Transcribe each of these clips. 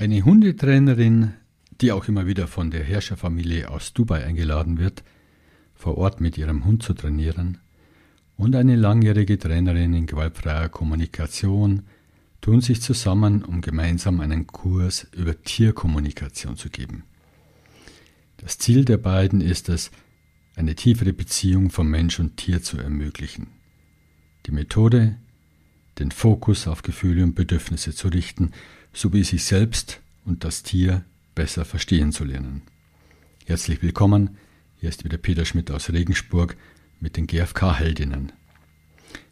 Eine Hundetrainerin, die auch immer wieder von der Herrscherfamilie aus Dubai eingeladen wird, vor Ort mit ihrem Hund zu trainieren, und eine langjährige Trainerin in gewaltfreier Kommunikation tun sich zusammen, um gemeinsam einen Kurs über Tierkommunikation zu geben. Das Ziel der beiden ist es, eine tiefere Beziehung von Mensch und Tier zu ermöglichen. Die Methode, den Fokus auf Gefühle und Bedürfnisse zu richten, sowie sich selbst und das Tier besser verstehen zu lernen. Herzlich willkommen, hier ist wieder Peter Schmidt aus Regensburg mit den GfK-Heldinnen.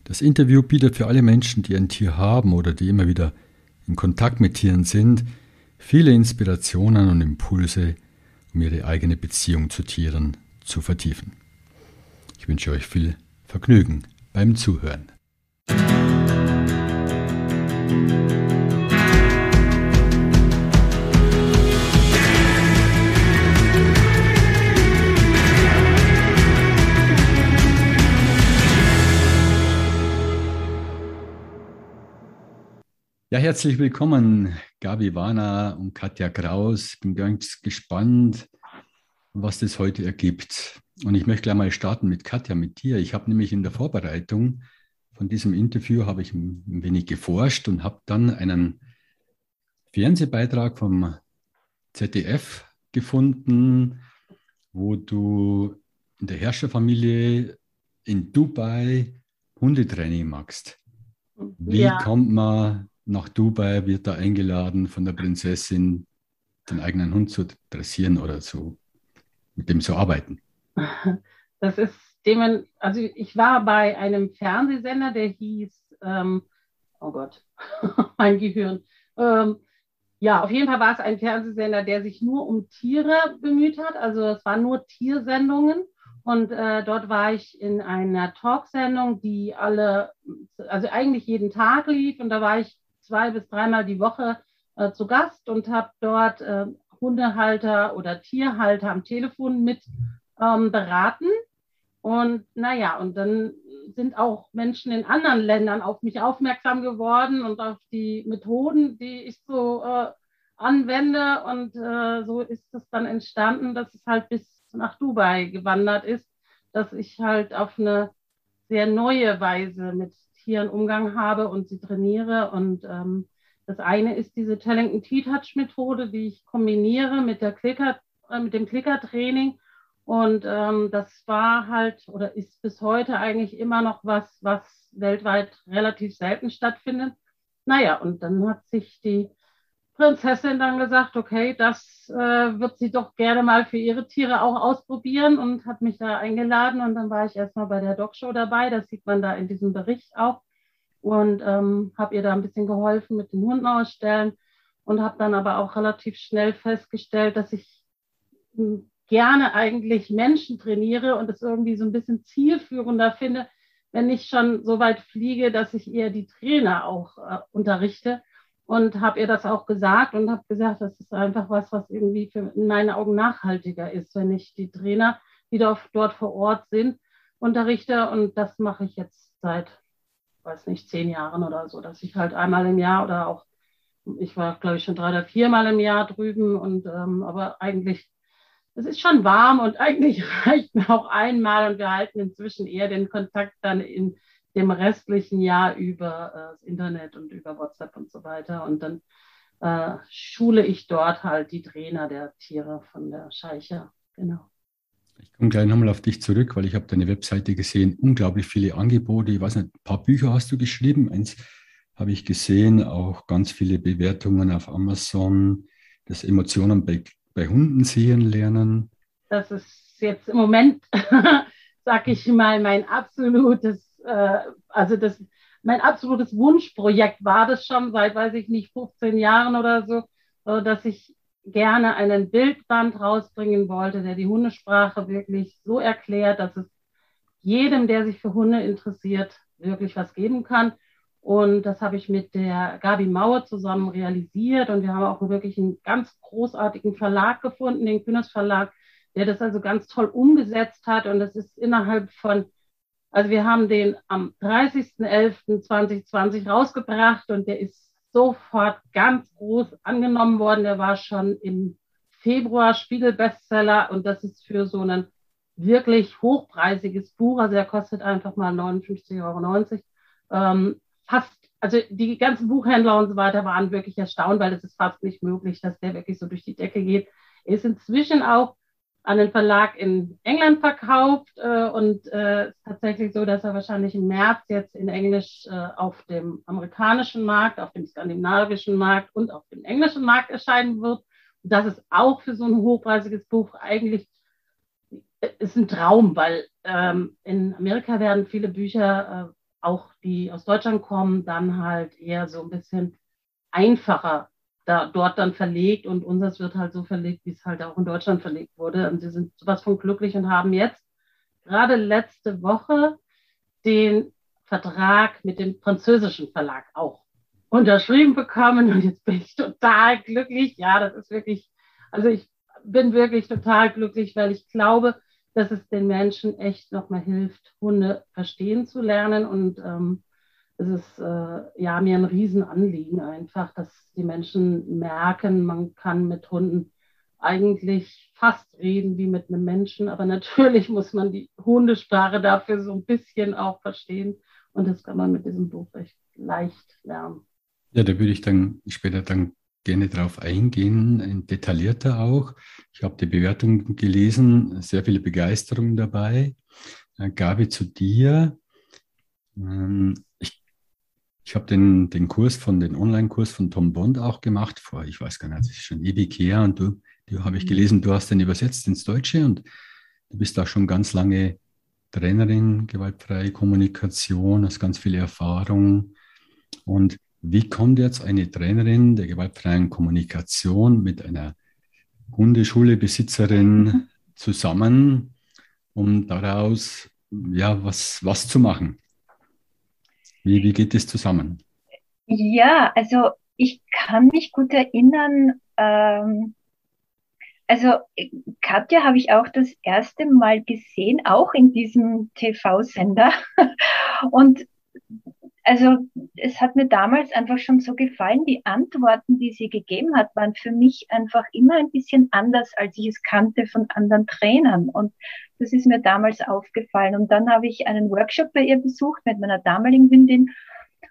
Das Interview bietet für alle Menschen, die ein Tier haben oder die immer wieder in Kontakt mit Tieren sind, viele Inspirationen und Impulse, um ihre eigene Beziehung zu Tieren zu vertiefen. Ich wünsche euch viel Vergnügen beim Zuhören. Ja, herzlich willkommen, Gabi Warner und Katja Kraus. Ich bin ganz gespannt, was das heute ergibt. Und ich möchte gleich mal starten mit Katja, mit dir. Ich habe nämlich in der Vorbereitung von diesem Interview habe ich ein wenig geforscht und habe dann einen Fernsehbeitrag vom ZDF gefunden, wo du in der Herrscherfamilie in Dubai Hundetraining machst. Wie ja. kommt man nach Dubai, wird da eingeladen von der Prinzessin, den eigenen Hund zu dressieren oder zu, mit dem zu arbeiten? Das ist dem, also ich war bei einem Fernsehsender, der hieß, ähm, oh Gott, mein Gehirn. Ähm, ja, auf jeden Fall war es ein Fernsehsender, der sich nur um Tiere bemüht hat. Also es waren nur Tiersendungen. Und äh, dort war ich in einer Talksendung, die alle, also eigentlich jeden Tag lief. Und da war ich zwei bis dreimal die Woche äh, zu Gast und habe dort äh, Hundehalter oder Tierhalter am Telefon mit ähm, beraten. Und naja, und dann sind auch Menschen in anderen Ländern auf mich aufmerksam geworden und auf die Methoden, die ich so äh, anwende. Und äh, so ist es dann entstanden, dass es halt bis nach Dubai gewandert ist, dass ich halt auf eine sehr neue Weise mit Tieren Umgang habe und sie trainiere. Und ähm, das eine ist diese Tellington T-Touch Methode, die ich kombiniere mit der Clicker, äh, mit dem Clicker-Training. Und ähm, das war halt oder ist bis heute eigentlich immer noch was, was weltweit relativ selten stattfindet. Naja, und dann hat sich die Prinzessin dann gesagt, okay, das äh, wird sie doch gerne mal für ihre Tiere auch ausprobieren und hat mich da eingeladen und dann war ich erstmal bei der Dogshow dabei, das sieht man da in diesem Bericht auch. Und ähm, habe ihr da ein bisschen geholfen mit den Hunden ausstellen und habe dann aber auch relativ schnell festgestellt, dass ich hm, gerne eigentlich Menschen trainiere und es irgendwie so ein bisschen zielführender finde, wenn ich schon so weit fliege, dass ich eher die Trainer auch äh, unterrichte und habe ihr das auch gesagt und habe gesagt, das ist einfach was, was irgendwie für, in meinen Augen nachhaltiger ist, wenn ich die Trainer, die dort vor Ort sind, unterrichte. Und das mache ich jetzt seit, weiß nicht, zehn Jahren oder so, dass ich halt einmal im Jahr oder auch, ich war, glaube ich, schon drei oder viermal im Jahr drüben und ähm, aber eigentlich, es ist schon warm und eigentlich reicht mir auch einmal und wir halten inzwischen eher den Kontakt dann in dem restlichen Jahr über äh, das Internet und über WhatsApp und so weiter. Und dann äh, schule ich dort halt die Trainer der Tiere von der Scheiche. Genau. Ich komme gleich nochmal auf dich zurück, weil ich habe deine Webseite gesehen, unglaublich viele Angebote. Ich weiß nicht, ein paar Bücher hast du geschrieben. Eins habe ich gesehen, auch ganz viele Bewertungen auf Amazon, das Emotionen bei, bei Hunden sehen lernen. Das ist jetzt im Moment, sag ich mal, mein absolutes äh, also das, mein absolutes Wunschprojekt war das schon seit, weiß ich nicht, 15 Jahren oder so, äh, dass ich gerne einen Bildband rausbringen wollte, der die Hundesprache wirklich so erklärt, dass es jedem, der sich für Hunde interessiert, wirklich was geben kann. Und das habe ich mit der Gabi Mauer zusammen realisiert. Und wir haben auch wirklich einen ganz großartigen Verlag gefunden, den Kühners Verlag, der das also ganz toll umgesetzt hat. Und das ist innerhalb von also wir haben den am 30.11.2020 rausgebracht und der ist sofort ganz groß angenommen worden. Der war schon im Februar Spiegel-Bestseller und das ist für so ein wirklich hochpreisiges Buch, also er kostet einfach mal 59,90 Euro. Ähm, fast, also die ganzen Buchhändler und so weiter waren wirklich erstaunt, weil es ist fast nicht möglich, dass der wirklich so durch die Decke geht. Ist inzwischen auch an den Verlag in England verkauft äh, und äh, ist tatsächlich so, dass er wahrscheinlich im März jetzt in Englisch äh, auf dem amerikanischen Markt, auf dem skandinavischen Markt und auf dem englischen Markt erscheinen wird. Und das ist auch für so ein hochpreisiges Buch eigentlich äh, ist ein Traum, weil ähm, in Amerika werden viele Bücher, äh, auch die aus Deutschland kommen, dann halt eher so ein bisschen einfacher da, dort dann verlegt und unseres wird halt so verlegt, wie es halt auch in Deutschland verlegt wurde. Und sie sind sowas von glücklich und haben jetzt gerade letzte Woche den Vertrag mit dem französischen Verlag auch unterschrieben bekommen und jetzt bin ich total glücklich. Ja, das ist wirklich, also ich bin wirklich total glücklich, weil ich glaube, dass es den Menschen echt nochmal hilft, Hunde verstehen zu lernen und ähm, es ist äh, ja mir ein Riesenanliegen einfach, dass die Menschen merken, man kann mit Hunden eigentlich fast reden wie mit einem Menschen, aber natürlich muss man die Hundesprache dafür so ein bisschen auch verstehen und das kann man mit diesem Buch recht leicht lernen. Ja, da würde ich dann später dann gerne drauf eingehen, detaillierter auch. Ich habe die Bewertung gelesen, sehr viel Begeisterung dabei. Äh, Gabi zu dir. Ähm, ich habe den, den Kurs von, den Online-Kurs von Tom Bond auch gemacht, vor, ich weiß gar nicht, das ist schon ewig her. Und du, du habe ich mhm. gelesen, du hast den übersetzt ins Deutsche und du bist auch schon ganz lange Trainerin, gewaltfreie Kommunikation, hast ganz viel Erfahrung. Und wie kommt jetzt eine Trainerin der gewaltfreien Kommunikation mit einer Hundeschulebesitzerin mhm. zusammen, um daraus ja was, was zu machen? Wie, wie geht das zusammen? Ja, also ich kann mich gut erinnern, ähm, also Katja habe ich auch das erste Mal gesehen, auch in diesem TV-Sender. Und also es hat mir damals einfach schon so gefallen, die Antworten, die sie gegeben hat, waren für mich einfach immer ein bisschen anders, als ich es kannte von anderen Trainern. Und das ist mir damals aufgefallen. Und dann habe ich einen Workshop bei ihr besucht mit meiner damaligen Hündin.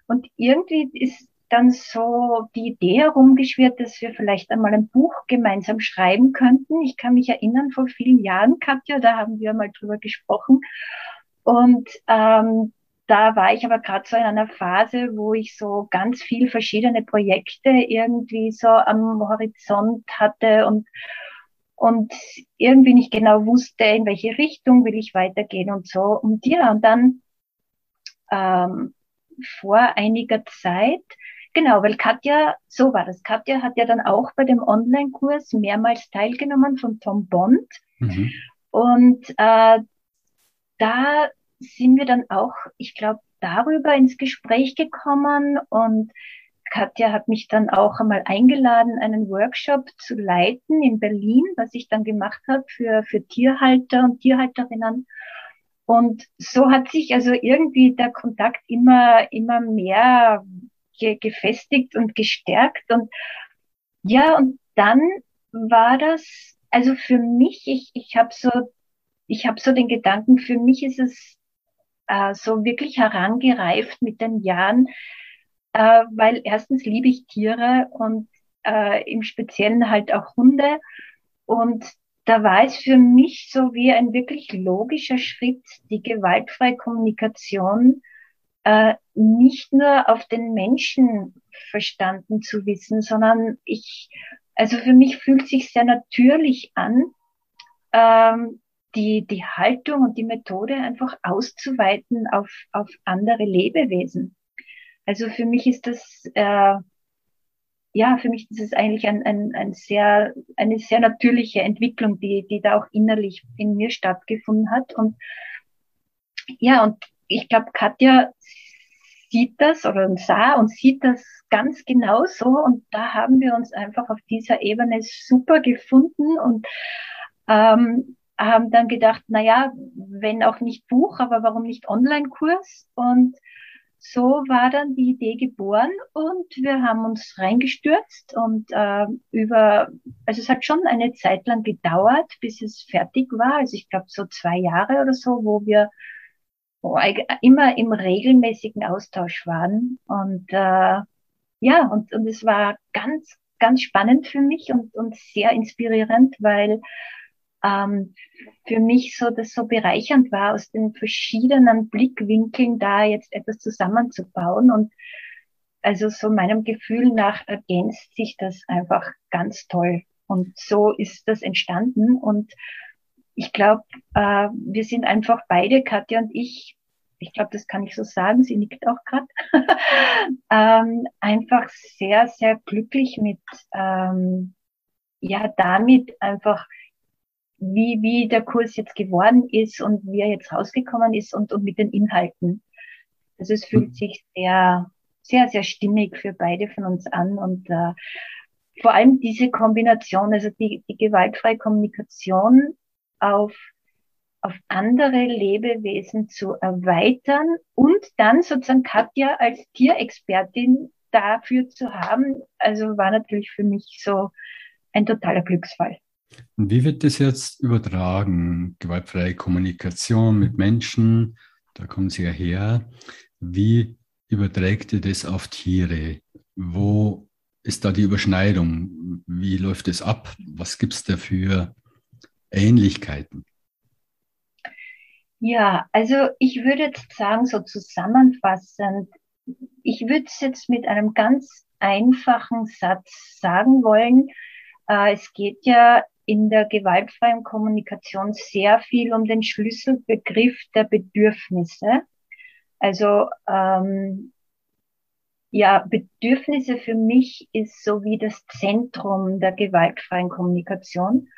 Und irgendwie ist dann so die Idee herumgeschwirrt, dass wir vielleicht einmal ein Buch gemeinsam schreiben könnten. Ich kann mich erinnern, vor vielen Jahren, Katja, da haben wir mal drüber gesprochen. Und ähm, da war ich aber gerade so in einer Phase, wo ich so ganz viel verschiedene Projekte irgendwie so am Horizont hatte und, und irgendwie nicht genau wusste, in welche Richtung will ich weitergehen und so. Und ja, und dann ähm, vor einiger Zeit, genau, weil Katja, so war das. Katja hat ja dann auch bei dem Online-Kurs mehrmals teilgenommen von Tom Bond. Mhm. Und äh, da sind wir dann auch, ich glaube, darüber ins Gespräch gekommen und Katja hat mich dann auch einmal eingeladen, einen Workshop zu leiten in Berlin, was ich dann gemacht habe für, für Tierhalter und Tierhalterinnen. Und so hat sich also irgendwie der Kontakt immer, immer mehr ge gefestigt und gestärkt. Und ja, und dann war das, also für mich, ich, ich habe so, ich habe so den Gedanken, für mich ist es äh, so wirklich herangereift mit den Jahren, äh, weil erstens liebe ich Tiere und äh, im Speziellen halt auch Hunde. Und da war es für mich so wie ein wirklich logischer Schritt, die gewaltfreie Kommunikation äh, nicht nur auf den Menschen verstanden zu wissen, sondern ich, also für mich fühlt sich sehr natürlich an, ähm, die, die Haltung und die Methode einfach auszuweiten auf, auf andere Lebewesen. Also für mich ist das, äh, ja, für mich ist es eigentlich ein, ein, ein sehr, eine sehr natürliche Entwicklung, die, die da auch innerlich in mir stattgefunden hat. Und ja, und ich glaube, Katja sieht das oder sah und sieht das ganz genau so. Und da haben wir uns einfach auf dieser Ebene super gefunden und ähm, haben dann gedacht, na ja, wenn auch nicht Buch, aber warum nicht Online-Kurs? Und so war dann die Idee geboren und wir haben uns reingestürzt und äh, über, also es hat schon eine Zeit lang gedauert, bis es fertig war. Also ich glaube so zwei Jahre oder so, wo wir immer im regelmäßigen Austausch waren. Und äh, ja, und, und es war ganz, ganz spannend für mich und, und sehr inspirierend, weil ähm, für mich so das so bereichernd war, aus den verschiedenen Blickwinkeln da jetzt etwas zusammenzubauen. Und also so meinem Gefühl nach ergänzt sich das einfach ganz toll. Und so ist das entstanden. Und ich glaube, äh, wir sind einfach beide, Katja und ich, ich glaube, das kann ich so sagen, sie nickt auch gerade, ähm, einfach sehr, sehr glücklich mit, ähm, ja, damit einfach wie, wie der Kurs jetzt geworden ist und wie er jetzt rausgekommen ist und, und mit den Inhalten. Also es fühlt mhm. sich sehr, sehr, sehr stimmig für beide von uns an und äh, vor allem diese Kombination, also die, die gewaltfreie Kommunikation auf, auf andere Lebewesen zu erweitern und dann sozusagen Katja als Tierexpertin dafür zu haben, also war natürlich für mich so ein totaler Glücksfall. Und wie wird das jetzt übertragen? Gewaltfreie Kommunikation mit Menschen, da kommen Sie ja her. Wie überträgt ihr das auf Tiere? Wo ist da die Überschneidung? Wie läuft es ab? Was gibt es da für Ähnlichkeiten? Ja, also ich würde jetzt sagen, so zusammenfassend, ich würde es jetzt mit einem ganz einfachen Satz sagen wollen. Äh, es geht ja in der gewaltfreien Kommunikation sehr viel um den Schlüsselbegriff der Bedürfnisse. Also ähm, ja, Bedürfnisse für mich ist so wie das Zentrum der gewaltfreien Kommunikation.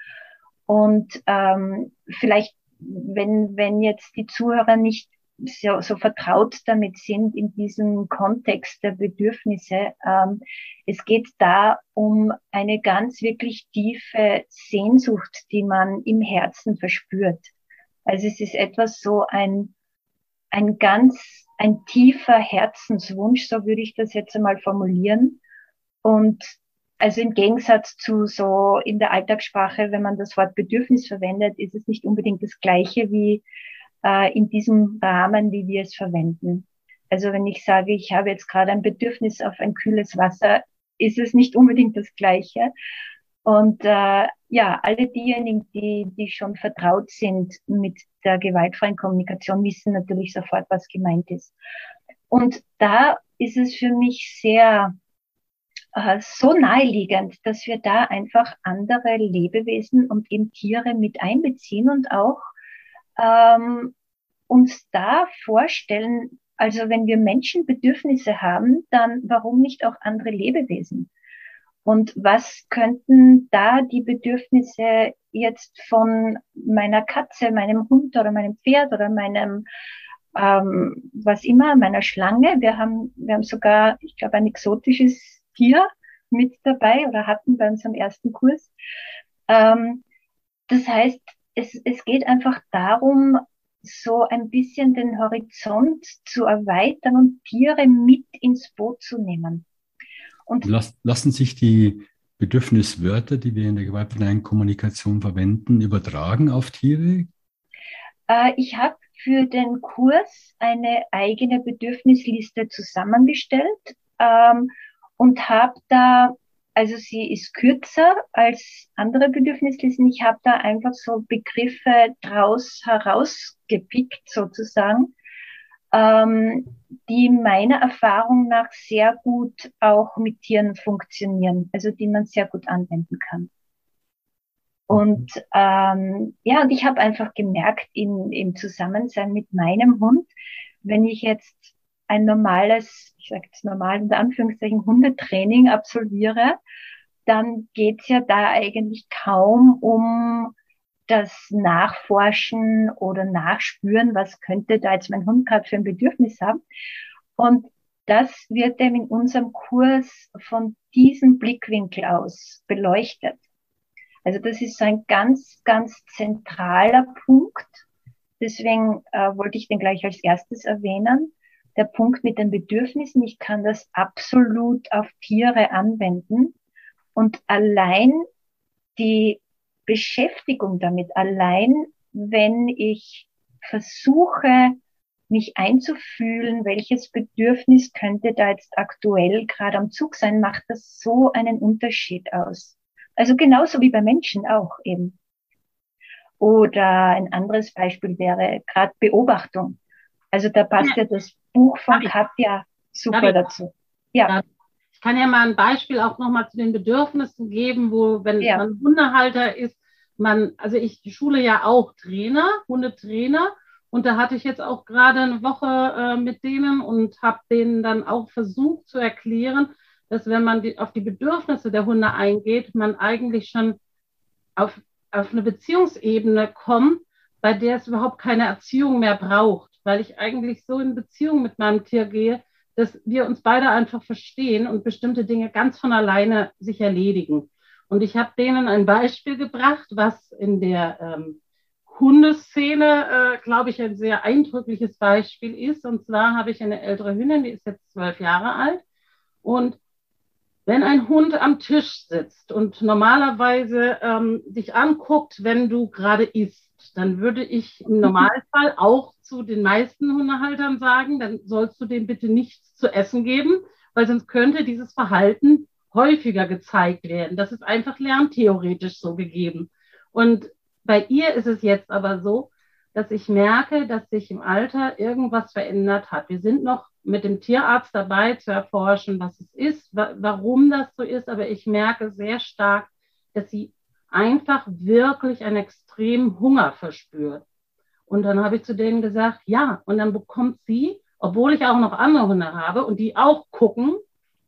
Und ähm, vielleicht, wenn, wenn jetzt die Zuhörer nicht so, so vertraut damit sind in diesem Kontext der Bedürfnisse. Ähm, es geht da um eine ganz wirklich tiefe Sehnsucht, die man im Herzen verspürt. Also es ist etwas so ein, ein ganz, ein tiefer Herzenswunsch, so würde ich das jetzt einmal formulieren. Und also im Gegensatz zu so in der Alltagssprache, wenn man das Wort Bedürfnis verwendet, ist es nicht unbedingt das gleiche wie äh, in diesem Rahmen, wie wir es verwenden. Also wenn ich sage, ich habe jetzt gerade ein Bedürfnis auf ein kühles Wasser, ist es nicht unbedingt das Gleiche. Und äh, ja, alle diejenigen, die, die schon vertraut sind mit der gewaltfreien Kommunikation, wissen natürlich sofort, was gemeint ist. Und da ist es für mich sehr äh, so naheliegend, dass wir da einfach andere Lebewesen und eben Tiere mit einbeziehen und auch ähm, uns da vorstellen, also wenn wir Menschen Bedürfnisse haben, dann warum nicht auch andere Lebewesen? Und was könnten da die Bedürfnisse jetzt von meiner Katze, meinem Hund oder meinem Pferd oder meinem ähm, was immer, meiner Schlange. Wir haben, wir haben sogar, ich glaube, ein exotisches Tier mit dabei oder hatten bei unserem ersten Kurs. Ähm, das heißt, es, es geht einfach darum, so ein bisschen den Horizont zu erweitern und Tiere mit ins Boot zu nehmen. Und Lass, lassen sich die Bedürfniswörter, die wir in der gewaltfreien Kommunikation verwenden, übertragen auf Tiere? Äh, ich habe für den Kurs eine eigene Bedürfnisliste zusammengestellt ähm, und habe da also sie ist kürzer als andere Bedürfnislisten. Ich habe da einfach so Begriffe draus herausgepickt sozusagen, ähm, die meiner Erfahrung nach sehr gut auch mit Tieren funktionieren, also die man sehr gut anwenden kann. Und ähm, ja, und ich habe einfach gemerkt in, im Zusammensein mit meinem Hund, wenn ich jetzt ein normales, ich sage jetzt normal in Anführungszeichen, Hundetraining absolviere, dann geht's ja da eigentlich kaum um das Nachforschen oder Nachspüren, was könnte da jetzt mein Hund gerade für ein Bedürfnis haben. Und das wird eben in unserem Kurs von diesem Blickwinkel aus beleuchtet. Also das ist so ein ganz, ganz zentraler Punkt. Deswegen äh, wollte ich den gleich als erstes erwähnen. Der Punkt mit den Bedürfnissen. Ich kann das absolut auf Tiere anwenden. Und allein die Beschäftigung damit, allein wenn ich versuche, mich einzufühlen, welches Bedürfnis könnte da jetzt aktuell gerade am Zug sein, macht das so einen Unterschied aus. Also genauso wie bei Menschen auch eben. Oder ein anderes Beispiel wäre gerade Beobachtung. Also da passt ja, ja das Buch von Katja super dazu. Ja. Ich kann ja mal ein Beispiel auch nochmal zu den Bedürfnissen geben, wo, wenn ja. man Hundehalter ist, man, also ich schule ja auch Trainer, Hundetrainer. Und da hatte ich jetzt auch gerade eine Woche äh, mit denen und habe denen dann auch versucht zu erklären, dass wenn man die, auf die Bedürfnisse der Hunde eingeht, man eigentlich schon auf, auf eine Beziehungsebene kommt, bei der es überhaupt keine Erziehung mehr braucht, weil ich eigentlich so in Beziehung mit meinem Tier gehe, dass wir uns beide einfach verstehen und bestimmte Dinge ganz von alleine sich erledigen. Und ich habe denen ein Beispiel gebracht, was in der ähm, Hundeszene, äh, glaube ich, ein sehr eindrückliches Beispiel ist. Und zwar habe ich eine ältere Hündin, die ist jetzt zwölf Jahre alt. Und wenn ein Hund am Tisch sitzt und normalerweise ähm, dich anguckt, wenn du gerade isst, dann würde ich im Normalfall auch zu den meisten Hundehaltern sagen, dann sollst du dem bitte nichts zu essen geben, weil sonst könnte dieses Verhalten häufiger gezeigt werden. Das ist einfach lerntheoretisch so gegeben. Und bei ihr ist es jetzt aber so, dass ich merke, dass sich im Alter irgendwas verändert hat. Wir sind noch mit dem Tierarzt dabei zu erforschen, was es ist, wa warum das so ist, aber ich merke sehr stark, dass sie einfach wirklich einen extremen Hunger verspürt. Und dann habe ich zu denen gesagt, ja, und dann bekommt sie, obwohl ich auch noch andere Hunde habe und die auch gucken,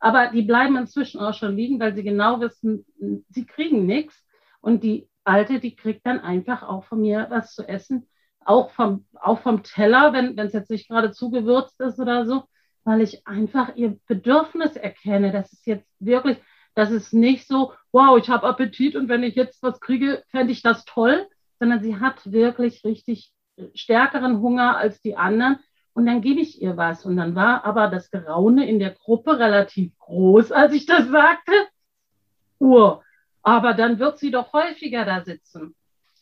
aber die bleiben inzwischen auch schon liegen, weil sie genau wissen, sie kriegen nichts. Und die Alte, die kriegt dann einfach auch von mir was zu essen auch vom, auch vom Teller, wenn es jetzt nicht gerade zugewürzt ist oder so, weil ich einfach ihr Bedürfnis erkenne. Das ist jetzt wirklich, das ist nicht so, wow, ich habe Appetit und wenn ich jetzt was kriege, fände ich das toll, sondern sie hat wirklich richtig stärkeren Hunger als die anderen. Und dann gebe ich ihr was. Und dann war aber das Geraune in der Gruppe relativ groß, als ich das sagte. Oh, aber dann wird sie doch häufiger da sitzen.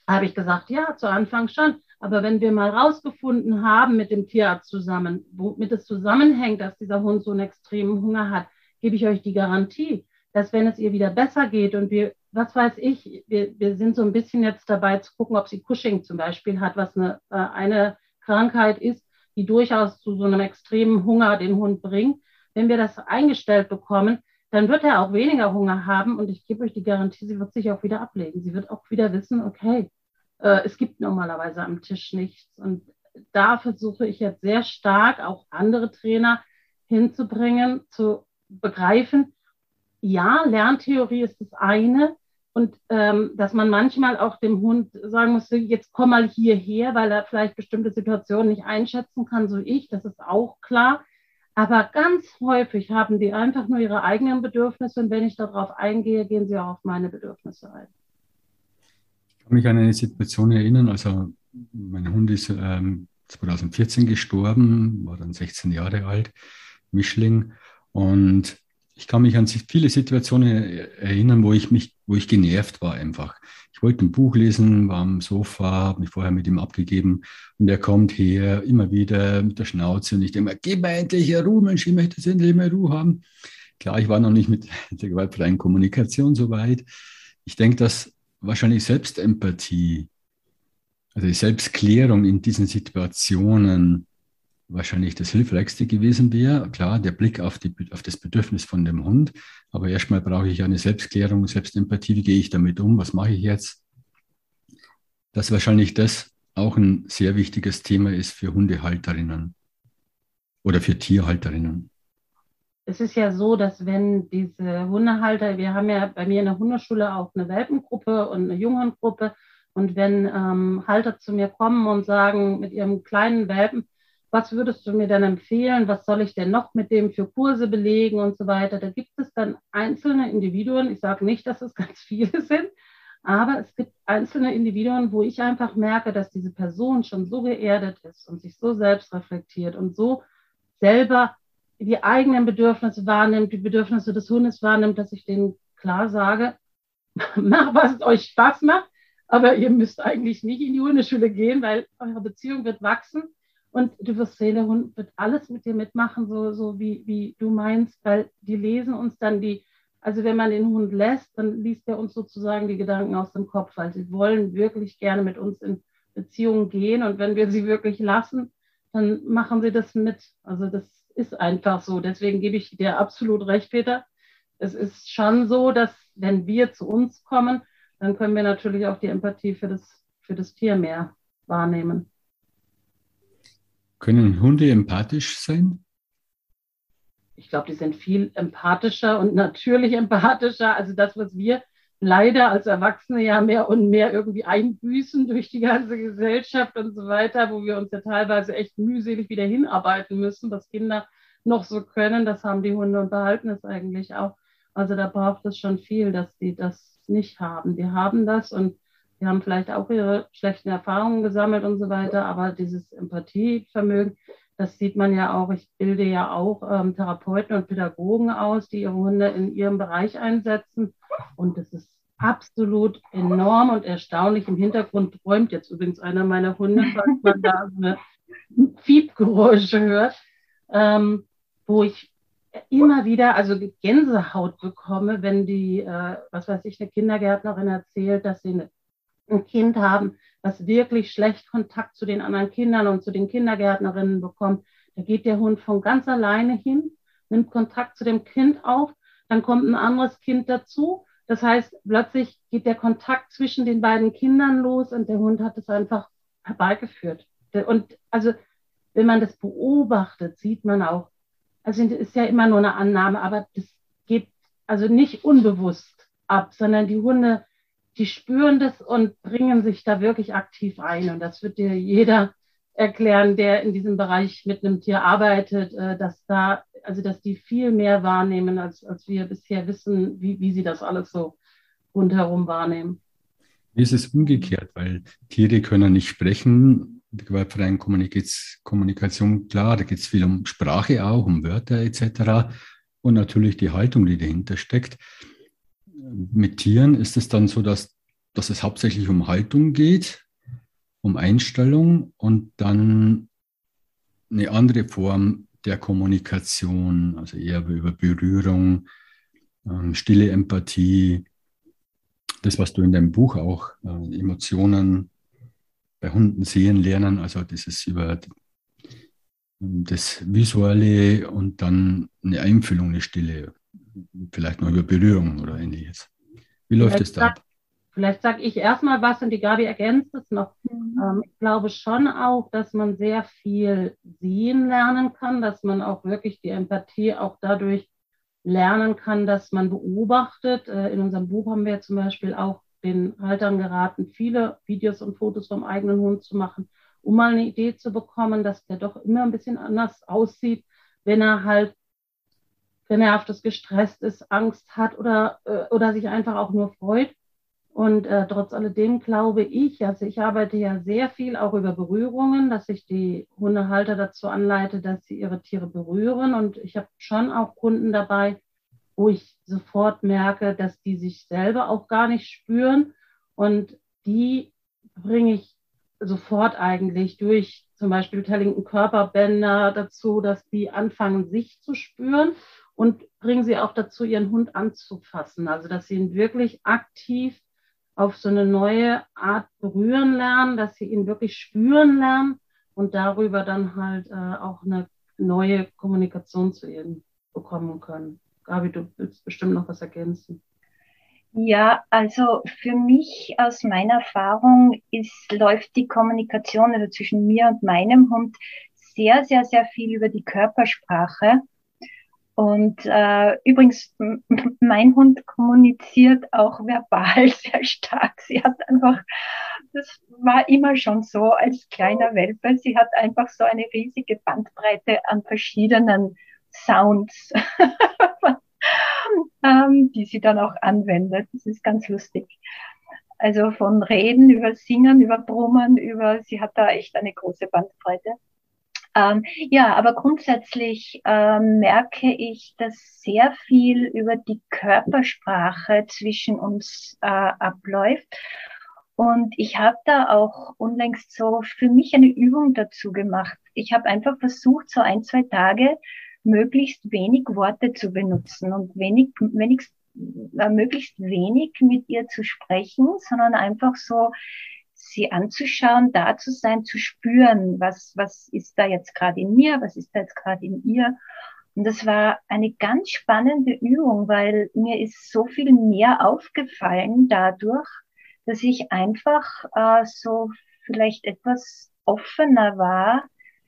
Habe ich gesagt, ja, zu Anfang schon. Aber wenn wir mal rausgefunden haben mit dem Tierarzt zusammen, womit es zusammenhängt, dass dieser Hund so einen extremen Hunger hat, gebe ich euch die Garantie, dass wenn es ihr wieder besser geht und wir, was weiß ich, wir, wir sind so ein bisschen jetzt dabei zu gucken, ob sie Cushing zum Beispiel hat, was eine, äh, eine Krankheit ist, die durchaus zu so einem extremen Hunger den Hund bringt. Wenn wir das eingestellt bekommen, dann wird er auch weniger Hunger haben und ich gebe euch die Garantie, sie wird sich auch wieder ablegen. Sie wird auch wieder wissen, okay, äh, es gibt normalerweise am Tisch nichts. Und da versuche ich jetzt sehr stark auch andere Trainer hinzubringen, zu begreifen, ja, Lerntheorie ist das eine und ähm, dass man manchmal auch dem Hund sagen muss, jetzt komm mal hierher, weil er vielleicht bestimmte Situationen nicht einschätzen kann, so ich, das ist auch klar. Aber ganz häufig haben die einfach nur ihre eigenen Bedürfnisse und wenn ich darauf eingehe, gehen sie auch auf meine Bedürfnisse ein kann mich an eine Situation erinnern, also mein Hund ist ähm, 2014 gestorben, war dann 16 Jahre alt, Mischling. Und ich kann mich an viele Situationen erinnern, wo ich mich, wo ich genervt war einfach. Ich wollte ein Buch lesen, war am Sofa, habe mich vorher mit ihm abgegeben und er kommt her, immer wieder mit der Schnauze und ich denke mir, gib mir endlich Ruhe, Mensch, ich möchte jetzt endlich mehr Ruhe haben. Klar, ich war noch nicht mit der gewaltfreien Kommunikation so weit. Ich denke, dass wahrscheinlich Selbstempathie, also die Selbstklärung in diesen Situationen wahrscheinlich das Hilfreichste gewesen wäre. Klar, der Blick auf, die, auf das Bedürfnis von dem Hund, aber erstmal brauche ich eine Selbstklärung, Selbstempathie, wie gehe ich damit um, was mache ich jetzt? Dass wahrscheinlich das auch ein sehr wichtiges Thema ist für Hundehalterinnen oder für Tierhalterinnen. Es ist ja so, dass wenn diese Hundehalter, wir haben ja bei mir in der Hundeschule auch eine Welpengruppe und eine Junghundgruppe, und wenn ähm, Halter zu mir kommen und sagen mit ihrem kleinen Welpen, was würdest du mir denn empfehlen, was soll ich denn noch mit dem für Kurse belegen und so weiter, da gibt es dann einzelne Individuen, ich sage nicht, dass es ganz viele sind, aber es gibt einzelne Individuen, wo ich einfach merke, dass diese Person schon so geerdet ist und sich so selbst reflektiert und so selber die eigenen Bedürfnisse wahrnimmt, die Bedürfnisse des Hundes wahrnimmt, dass ich denen klar sage, mach, was euch Spaß macht, aber ihr müsst eigentlich nicht in die Hundeschule gehen, weil eure Beziehung wird wachsen und du wirst sehen, der Hund wird alles mit dir mitmachen, so, so wie, wie du meinst, weil die lesen uns dann die, also wenn man den Hund lässt, dann liest er uns sozusagen die Gedanken aus dem Kopf, weil sie wollen wirklich gerne mit uns in Beziehungen gehen und wenn wir sie wirklich lassen, dann machen sie das mit. Also das ist einfach so. Deswegen gebe ich dir absolut recht, Peter. Es ist schon so, dass wenn wir zu uns kommen, dann können wir natürlich auch die Empathie für das, für das Tier mehr wahrnehmen. Können Hunde empathisch sein? Ich glaube, die sind viel empathischer und natürlich empathischer. Also das, was wir leider als Erwachsene ja mehr und mehr irgendwie einbüßen durch die ganze Gesellschaft und so weiter, wo wir uns ja teilweise echt mühselig wieder hinarbeiten müssen, was Kinder noch so können. Das haben die Hunde und behalten es eigentlich auch. Also da braucht es schon viel, dass die das nicht haben. Die haben das und die haben vielleicht auch ihre schlechten Erfahrungen gesammelt und so weiter, aber dieses Empathievermögen, das sieht man ja auch. Ich bilde ja auch ähm, Therapeuten und Pädagogen aus, die ihre Hunde in ihrem Bereich einsetzen. Und das ist absolut enorm und erstaunlich. Im Hintergrund träumt jetzt übrigens einer meiner Hunde, falls man da so eine Piepgeräusche hört, ähm, wo ich immer wieder also Gänsehaut bekomme, wenn die, äh, was weiß ich, eine Kindergärtnerin erzählt, dass sie eine, ein Kind haben, was wirklich schlecht Kontakt zu den anderen Kindern und zu den Kindergärtnerinnen bekommt. Da geht der Hund von ganz alleine hin, nimmt Kontakt zu dem Kind auf, dann kommt ein anderes Kind dazu. Das heißt, plötzlich geht der Kontakt zwischen den beiden Kindern los und der Hund hat es einfach herbeigeführt. Und also, wenn man das beobachtet, sieht man auch, also ist ja immer nur eine Annahme, aber das geht also nicht unbewusst ab, sondern die Hunde, die spüren das und bringen sich da wirklich aktiv ein. Und das wird dir jeder erklären, der in diesem Bereich mit einem Tier arbeitet, äh, dass da, also dass die viel mehr wahrnehmen, als, als wir bisher wissen, wie, wie sie das alles so rundherum wahrnehmen. Wie ist es umgekehrt? Weil Tiere können nicht sprechen, der gewaltfreien Kommunikation, klar, da geht es viel um Sprache auch, um Wörter etc. Und natürlich die Haltung, die dahinter steckt. Mit Tieren ist es dann so, dass, dass es hauptsächlich um Haltung geht, um Einstellung und dann eine andere Form der Kommunikation, also eher über Berührung, ähm, stille Empathie, das, was du in deinem Buch auch, äh, Emotionen bei Hunden sehen lernen, also dieses über das Visuelle und dann eine Einfühlung, eine Stille, vielleicht noch über Berührung oder ähnliches. Wie läuft es da ab? Vielleicht sage ich erstmal was und die Gabi ergänzt es noch. Mhm. Ähm, ich glaube schon auch, dass man sehr viel sehen lernen kann, dass man auch wirklich die Empathie auch dadurch lernen kann, dass man beobachtet. Äh, in unserem Buch haben wir zum Beispiel auch den Haltern geraten, viele Videos und Fotos vom eigenen Hund zu machen, um mal eine Idee zu bekommen, dass der doch immer ein bisschen anders aussieht, wenn er halt genervt gestresst ist, Angst hat oder, äh, oder sich einfach auch nur freut. Und äh, trotz alledem glaube ich, also ich arbeite ja sehr viel auch über Berührungen, dass ich die Hundehalter dazu anleite, dass sie ihre Tiere berühren. Und ich habe schon auch Kunden dabei, wo ich sofort merke, dass die sich selber auch gar nicht spüren. Und die bringe ich sofort eigentlich durch zum Beispiel Tellington Körperbänder dazu, dass die anfangen, sich zu spüren und bringen sie auch dazu, ihren Hund anzufassen. Also, dass sie ihn wirklich aktiv auf so eine neue Art berühren lernen, dass sie ihn wirklich spüren lernen und darüber dann halt äh, auch eine neue Kommunikation zu ihnen bekommen können. Gabi, du willst bestimmt noch was ergänzen. Ja, also für mich aus meiner Erfahrung ist, läuft die Kommunikation also zwischen mir und meinem Hund sehr, sehr, sehr viel über die Körpersprache. Und äh, übrigens, mein Hund kommuniziert auch verbal sehr stark. Sie hat einfach, das war immer schon so als kleiner Welpe, sie hat einfach so eine riesige Bandbreite an verschiedenen Sounds, ähm, die sie dann auch anwendet. Das ist ganz lustig. Also von Reden über Singen, über Brummen, über, sie hat da echt eine große Bandbreite. Ähm, ja, aber grundsätzlich ähm, merke ich, dass sehr viel über die Körpersprache zwischen uns äh, abläuft. Und ich habe da auch unlängst so für mich eine Übung dazu gemacht. Ich habe einfach versucht, so ein, zwei Tage möglichst wenig Worte zu benutzen und wenig, wenigst, äh, möglichst wenig mit ihr zu sprechen, sondern einfach so sie anzuschauen, da zu sein, zu spüren, was, was ist da jetzt gerade in mir, was ist da jetzt gerade in ihr. Und das war eine ganz spannende Übung, weil mir ist so viel mehr aufgefallen dadurch, dass ich einfach äh, so vielleicht etwas offener war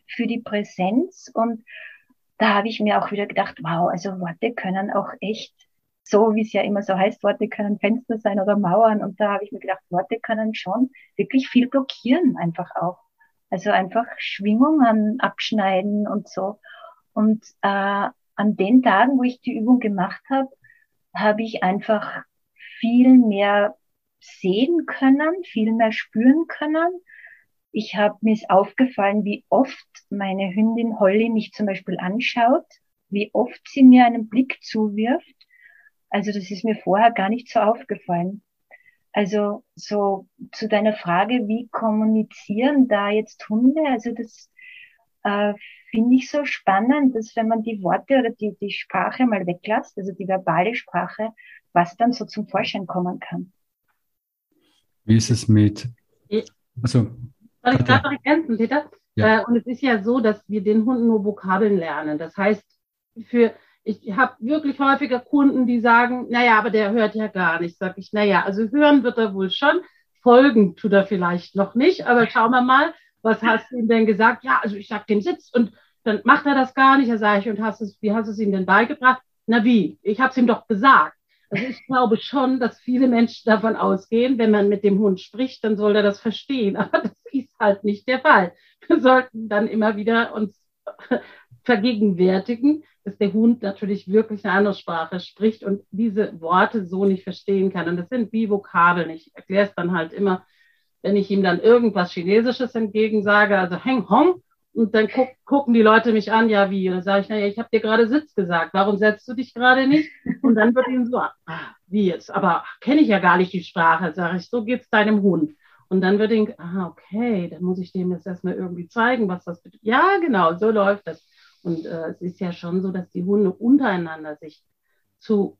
für die Präsenz. Und da habe ich mir auch wieder gedacht, wow, also Worte können auch echt, so wie es ja immer so heißt, Worte können Fenster sein oder Mauern. Und da habe ich mir gedacht, Worte können schon wirklich viel blockieren, einfach auch. Also einfach Schwingungen abschneiden und so. Und äh, an den Tagen, wo ich die Übung gemacht habe, habe ich einfach viel mehr sehen können, viel mehr spüren können. Ich habe mir aufgefallen, wie oft meine Hündin Holly mich zum Beispiel anschaut, wie oft sie mir einen Blick zuwirft. Also das ist mir vorher gar nicht so aufgefallen. Also so zu deiner Frage, wie kommunizieren da jetzt Hunde? Also das äh, finde ich so spannend, dass wenn man die Worte oder die, die Sprache mal weglässt, also die verbale Sprache, was dann so zum Vorschein kommen kann. Wie ist es mit. Also, Soll ich gerade noch ergänzen, Peter? Ja. Äh, und es ist ja so, dass wir den Hunden nur Vokabeln lernen. Das heißt, für, ich habe wirklich häufiger Kunden, die sagen, naja, aber der hört ja gar nicht. Sag ich, naja, also hören wird er wohl schon, folgen tut er vielleicht noch nicht, aber schauen wir mal, was hast du ihm denn gesagt? Ja, also ich sag dem Sitz und dann macht er das gar nicht. Da sage ich, und hast es, wie hast du es ihm denn beigebracht? Na wie? Ich habe es ihm doch gesagt. Also ich glaube schon, dass viele Menschen davon ausgehen, wenn man mit dem Hund spricht, dann soll er das verstehen. Aber das ist halt nicht der Fall. Wir sollten dann immer wieder uns vergegenwärtigen, dass der Hund natürlich wirklich eine andere Sprache spricht und diese Worte so nicht verstehen kann. Und das sind wie Vokabeln. Ich erkläre es dann halt immer, wenn ich ihm dann irgendwas Chinesisches entgegensage, also Heng Hong, und dann guck, gucken die Leute mich an, ja wie? Und dann sage ich, naja, ich habe dir gerade Sitz gesagt, warum setzt du dich gerade nicht? Und dann wird ihnen so, ah, wie jetzt? Aber kenne ich ja gar nicht die Sprache, sage ich, so geht's deinem Hund. Und dann wird ihnen, ah, okay, dann muss ich dem jetzt erstmal irgendwie zeigen, was das bedeutet. Ja, genau, so läuft das. Und äh, es ist ja schon so, dass die Hunde untereinander sich zu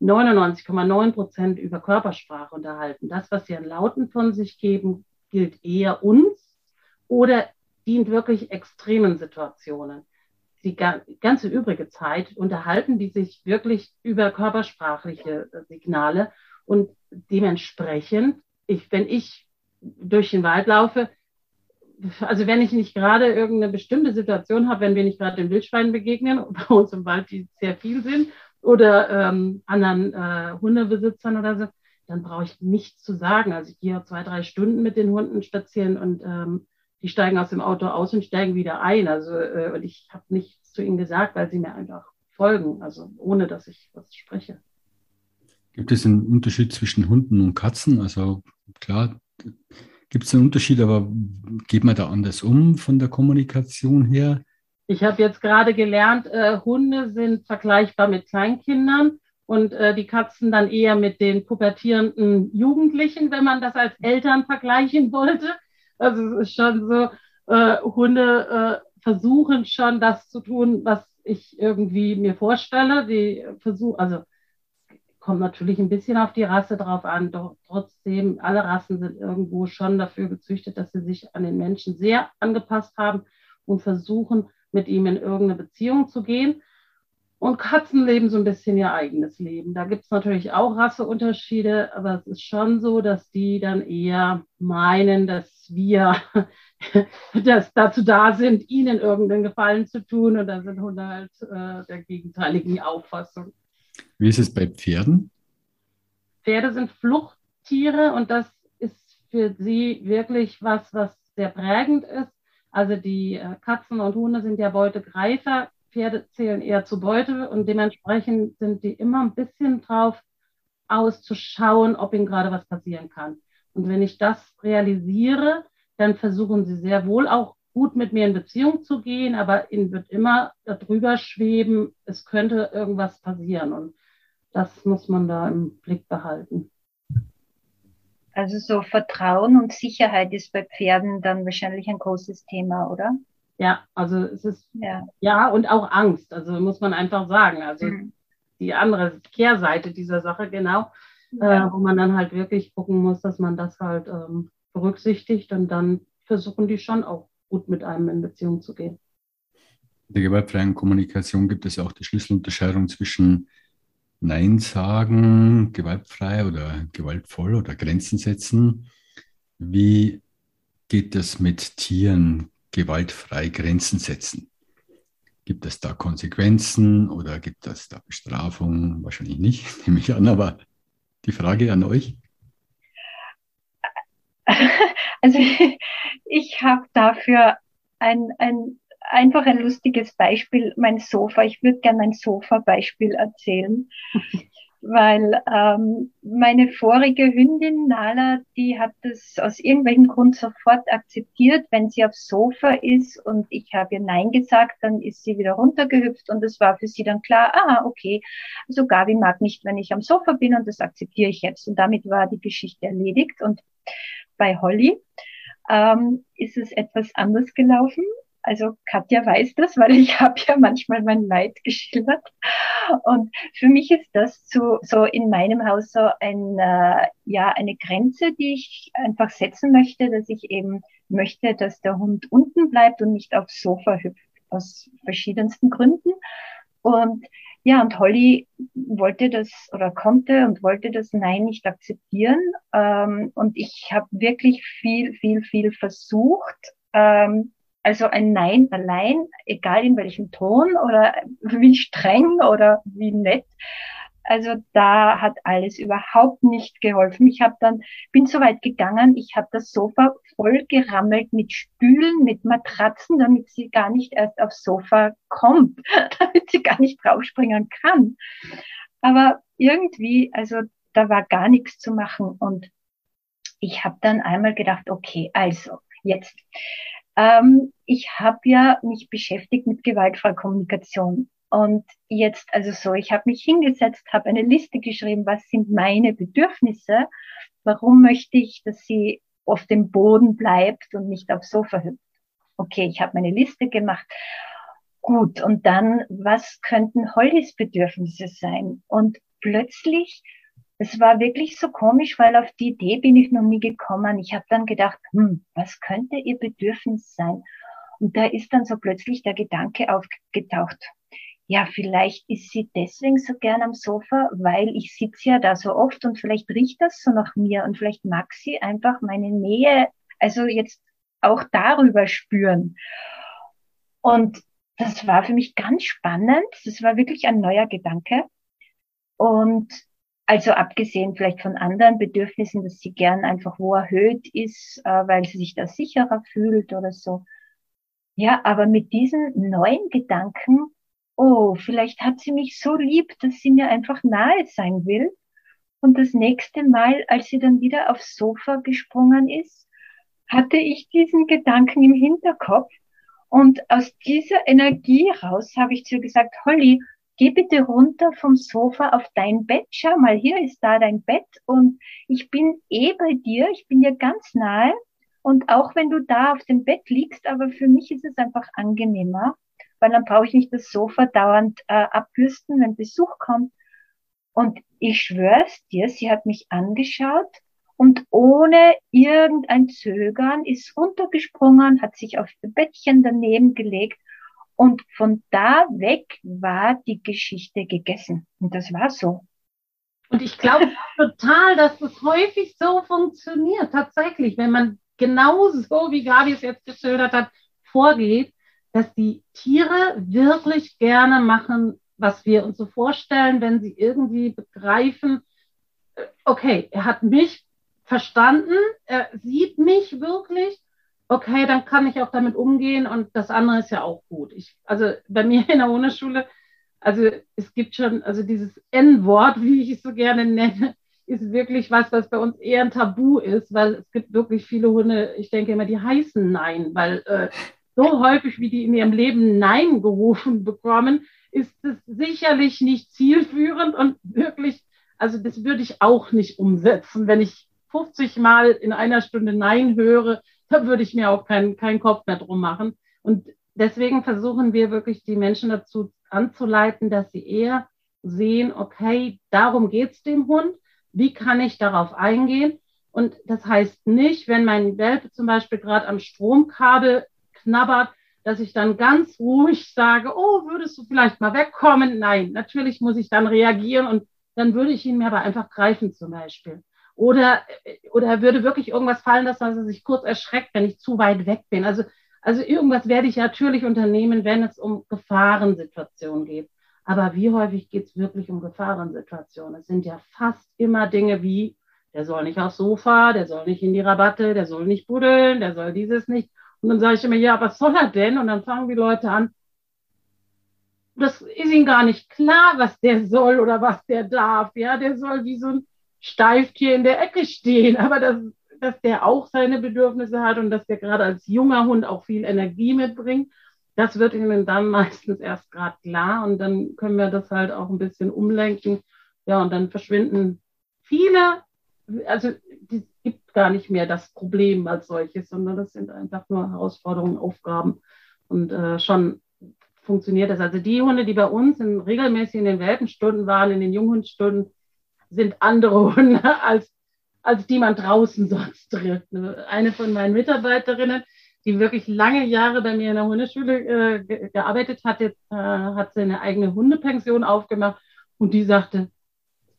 99,9 Prozent über Körpersprache unterhalten. Das, was sie an Lauten von sich geben, gilt eher uns oder dient wirklich extremen Situationen. Die ganze übrige Zeit unterhalten die sich wirklich über körpersprachliche Signale und dementsprechend, ich, wenn ich durch den Wald laufe, also wenn ich nicht gerade irgendeine bestimmte Situation habe, wenn wir nicht gerade den Wildschweinen begegnen, bei uns im Wald, die sehr viel sind, oder ähm, anderen äh, Hundebesitzern oder so, dann brauche ich nichts zu sagen. Also ich gehe zwei, drei Stunden mit den Hunden spazieren und ähm, die steigen aus dem Auto aus und steigen wieder ein. Also äh, und ich habe nichts zu ihnen gesagt, weil sie mir einfach folgen, also ohne dass ich was spreche. Gibt es einen Unterschied zwischen Hunden und Katzen? Also klar, gibt es einen Unterschied, aber geht man da anders um von der Kommunikation her? Ich habe jetzt gerade gelernt, äh, Hunde sind vergleichbar mit Kleinkindern und äh, die Katzen dann eher mit den pubertierenden Jugendlichen, wenn man das als Eltern vergleichen wollte. Also es ist schon so, äh, Hunde äh, versuchen schon das zu tun, was ich irgendwie mir vorstelle. Die versuchen, also kommt natürlich ein bisschen auf die Rasse drauf an, doch trotzdem, alle Rassen sind irgendwo schon dafür gezüchtet, dass sie sich an den Menschen sehr angepasst haben und versuchen, mit ihm in irgendeine Beziehung zu gehen. Und Katzen leben so ein bisschen ihr eigenes Leben. Da gibt es natürlich auch Rasseunterschiede, aber es ist schon so, dass die dann eher meinen, dass wir dass dazu da sind, ihnen irgendeinen Gefallen zu tun. Und da sind Hunde halt äh, der gegenteiligen Auffassung. Wie ist es bei Pferden? Pferde sind Fluchttiere und das ist für sie wirklich was, was sehr prägend ist. Also die äh, Katzen und Hunde sind ja Beutegreifer. Pferde zählen eher zu Beute und dementsprechend sind die immer ein bisschen drauf auszuschauen, ob ihnen gerade was passieren kann. Und wenn ich das realisiere, dann versuchen sie sehr wohl auch gut mit mir in Beziehung zu gehen, aber ihnen wird immer darüber schweben, es könnte irgendwas passieren. Und das muss man da im Blick behalten. Also so Vertrauen und Sicherheit ist bei Pferden dann wahrscheinlich ein großes Thema, oder? Ja, also es ist ja, ja und auch Angst, also muss man einfach sagen. Also mhm. die andere Kehrseite dieser Sache, genau, ja. äh, wo man dann halt wirklich gucken muss, dass man das halt ähm, berücksichtigt und dann versuchen die schon auch gut mit einem in Beziehung zu gehen. In der gewaltfreien Kommunikation gibt es auch die Schlüsselunterscheidung zwischen Nein sagen, gewaltfrei oder gewaltvoll oder Grenzen setzen. Wie geht das mit Tieren gewaltfrei Grenzen setzen? Gibt es da Konsequenzen oder gibt es da Bestrafungen? Wahrscheinlich nicht, nehme ich an, aber die Frage an euch. Also ich habe dafür ein, ein einfach ein lustiges Beispiel, mein Sofa. Ich würde gerne ein Sofa-Beispiel erzählen, weil ähm, meine vorige Hündin Nala, die hat das aus irgendwelchem Grund sofort akzeptiert, wenn sie aufs Sofa ist und ich habe ihr Nein gesagt, dann ist sie wieder runtergehüpft und es war für sie dann klar, ah, okay, also Gabi mag nicht, wenn ich am Sofa bin und das akzeptiere ich jetzt. Und damit war die Geschichte erledigt und bei Holly ähm, ist es etwas anders gelaufen. Also Katja weiß das, weil ich habe ja manchmal mein Leid geschildert. Und für mich ist das so, so in meinem Haus so ein, äh, ja, eine Grenze, die ich einfach setzen möchte, dass ich eben möchte, dass der Hund unten bleibt und nicht aufs Sofa hüpft, aus verschiedensten Gründen. Und ja, und Holly wollte das oder konnte und wollte das Nein nicht akzeptieren. Ähm, und ich habe wirklich viel, viel, viel versucht, ähm, also ein Nein allein, egal in welchem Ton oder wie streng oder wie nett. Also da hat alles überhaupt nicht geholfen. Ich habe dann bin so weit gegangen, ich habe das Sofa voll gerammelt mit Stühlen, mit Matratzen, damit sie gar nicht erst aufs Sofa kommt, damit sie gar nicht draufspringen kann. Aber irgendwie, also da war gar nichts zu machen und ich habe dann einmal gedacht, okay, also jetzt ähm, ich habe ja mich beschäftigt mit gewaltfreier Kommunikation. Und jetzt, also so, ich habe mich hingesetzt, habe eine Liste geschrieben, was sind meine Bedürfnisse, warum möchte ich, dass sie auf dem Boden bleibt und nicht aufs Sofa hüpft. Okay, ich habe meine Liste gemacht. Gut, und dann, was könnten Hollys Bedürfnisse sein? Und plötzlich es war wirklich so komisch, weil auf die Idee bin ich noch nie gekommen. Ich habe dann gedacht, hm, was könnte ihr Bedürfnis sein? Und da ist dann so plötzlich der Gedanke aufgetaucht. Ja, vielleicht ist sie deswegen so gern am Sofa, weil ich sitze ja da so oft und vielleicht riecht das so nach mir und vielleicht mag sie einfach meine Nähe, also jetzt auch darüber spüren. Und das war für mich ganz spannend. Das war wirklich ein neuer Gedanke. Und also abgesehen vielleicht von anderen Bedürfnissen, dass sie gern einfach wo erhöht ist, äh, weil sie sich da sicherer fühlt oder so. Ja, aber mit diesen neuen Gedanken, oh, vielleicht hat sie mich so lieb, dass sie mir einfach nahe sein will. Und das nächste Mal, als sie dann wieder aufs Sofa gesprungen ist, hatte ich diesen Gedanken im Hinterkopf. Und aus dieser Energie raus habe ich zu ihr gesagt, Holly, geh bitte runter vom Sofa auf dein Bett. Schau mal, hier ist da dein Bett und ich bin eh bei dir, ich bin dir ganz nahe. Und auch wenn du da auf dem Bett liegst, aber für mich ist es einfach angenehmer, weil dann brauche ich nicht das Sofa dauernd äh, abbürsten, wenn Besuch kommt. Und ich schwör's dir, sie hat mich angeschaut und ohne irgendein Zögern ist runtergesprungen, hat sich auf das Bettchen daneben gelegt und von da weg war die Geschichte gegessen. Und das war so. Und ich glaube total, dass das häufig so funktioniert, tatsächlich, wenn man genauso, wie Gabi es jetzt geschildert hat, vorgeht, dass die Tiere wirklich gerne machen, was wir uns so vorstellen, wenn sie irgendwie begreifen, äh, okay, er hat mich verstanden, er sieht mich wirklich okay, dann kann ich auch damit umgehen und das andere ist ja auch gut. Ich, also bei mir in der Hundeschule, also es gibt schon, also dieses N-Wort, wie ich es so gerne nenne, ist wirklich was, was bei uns eher ein Tabu ist, weil es gibt wirklich viele Hunde, ich denke immer, die heißen Nein, weil äh, so häufig, wie die in ihrem Leben Nein gerufen bekommen, ist es sicherlich nicht zielführend und wirklich, also das würde ich auch nicht umsetzen. Wenn ich 50 Mal in einer Stunde Nein höre, da würde ich mir auch keinen keinen Kopf mehr drum machen. Und deswegen versuchen wir wirklich die Menschen dazu anzuleiten, dass sie eher sehen, okay, darum geht's dem Hund. Wie kann ich darauf eingehen? Und das heißt nicht, wenn mein Welpe zum Beispiel gerade am Stromkabel knabbert, dass ich dann ganz ruhig sage, oh, würdest du vielleicht mal wegkommen? Nein, natürlich muss ich dann reagieren und dann würde ich ihn mir aber einfach greifen zum Beispiel. Oder, oder würde wirklich irgendwas fallen dass er sich kurz erschreckt, wenn ich zu weit weg bin. Also, also irgendwas werde ich natürlich unternehmen, wenn es um Gefahrensituationen geht. Aber wie häufig geht es wirklich um Gefahrensituationen? Es sind ja fast immer Dinge wie, der soll nicht aufs Sofa, der soll nicht in die Rabatte, der soll nicht buddeln, der soll dieses nicht. Und dann sage ich immer, ja, was soll er denn? Und dann fangen die Leute an, das ist ihnen gar nicht klar, was der soll oder was der darf. Ja, der soll wie so ein Steiftier in der Ecke stehen. Aber das, dass der auch seine Bedürfnisse hat und dass der gerade als junger Hund auch viel Energie mitbringt, das wird ihnen dann meistens erst gerade klar. Und dann können wir das halt auch ein bisschen umlenken. Ja, und dann verschwinden viele, also die, gibt gar nicht mehr das Problem als solches, sondern das sind einfach nur Herausforderungen, Aufgaben. Und äh, schon funktioniert das. Also die Hunde, die bei uns in, regelmäßig in den Welpenstunden waren, in den Junghundstunden, sind andere Hunde als, als die man draußen sonst trifft. Eine von meinen Mitarbeiterinnen, die wirklich lange Jahre bei mir in der Hundeschule äh, gearbeitet hat, jetzt äh, hat sie eine eigene Hundepension aufgemacht und die sagte,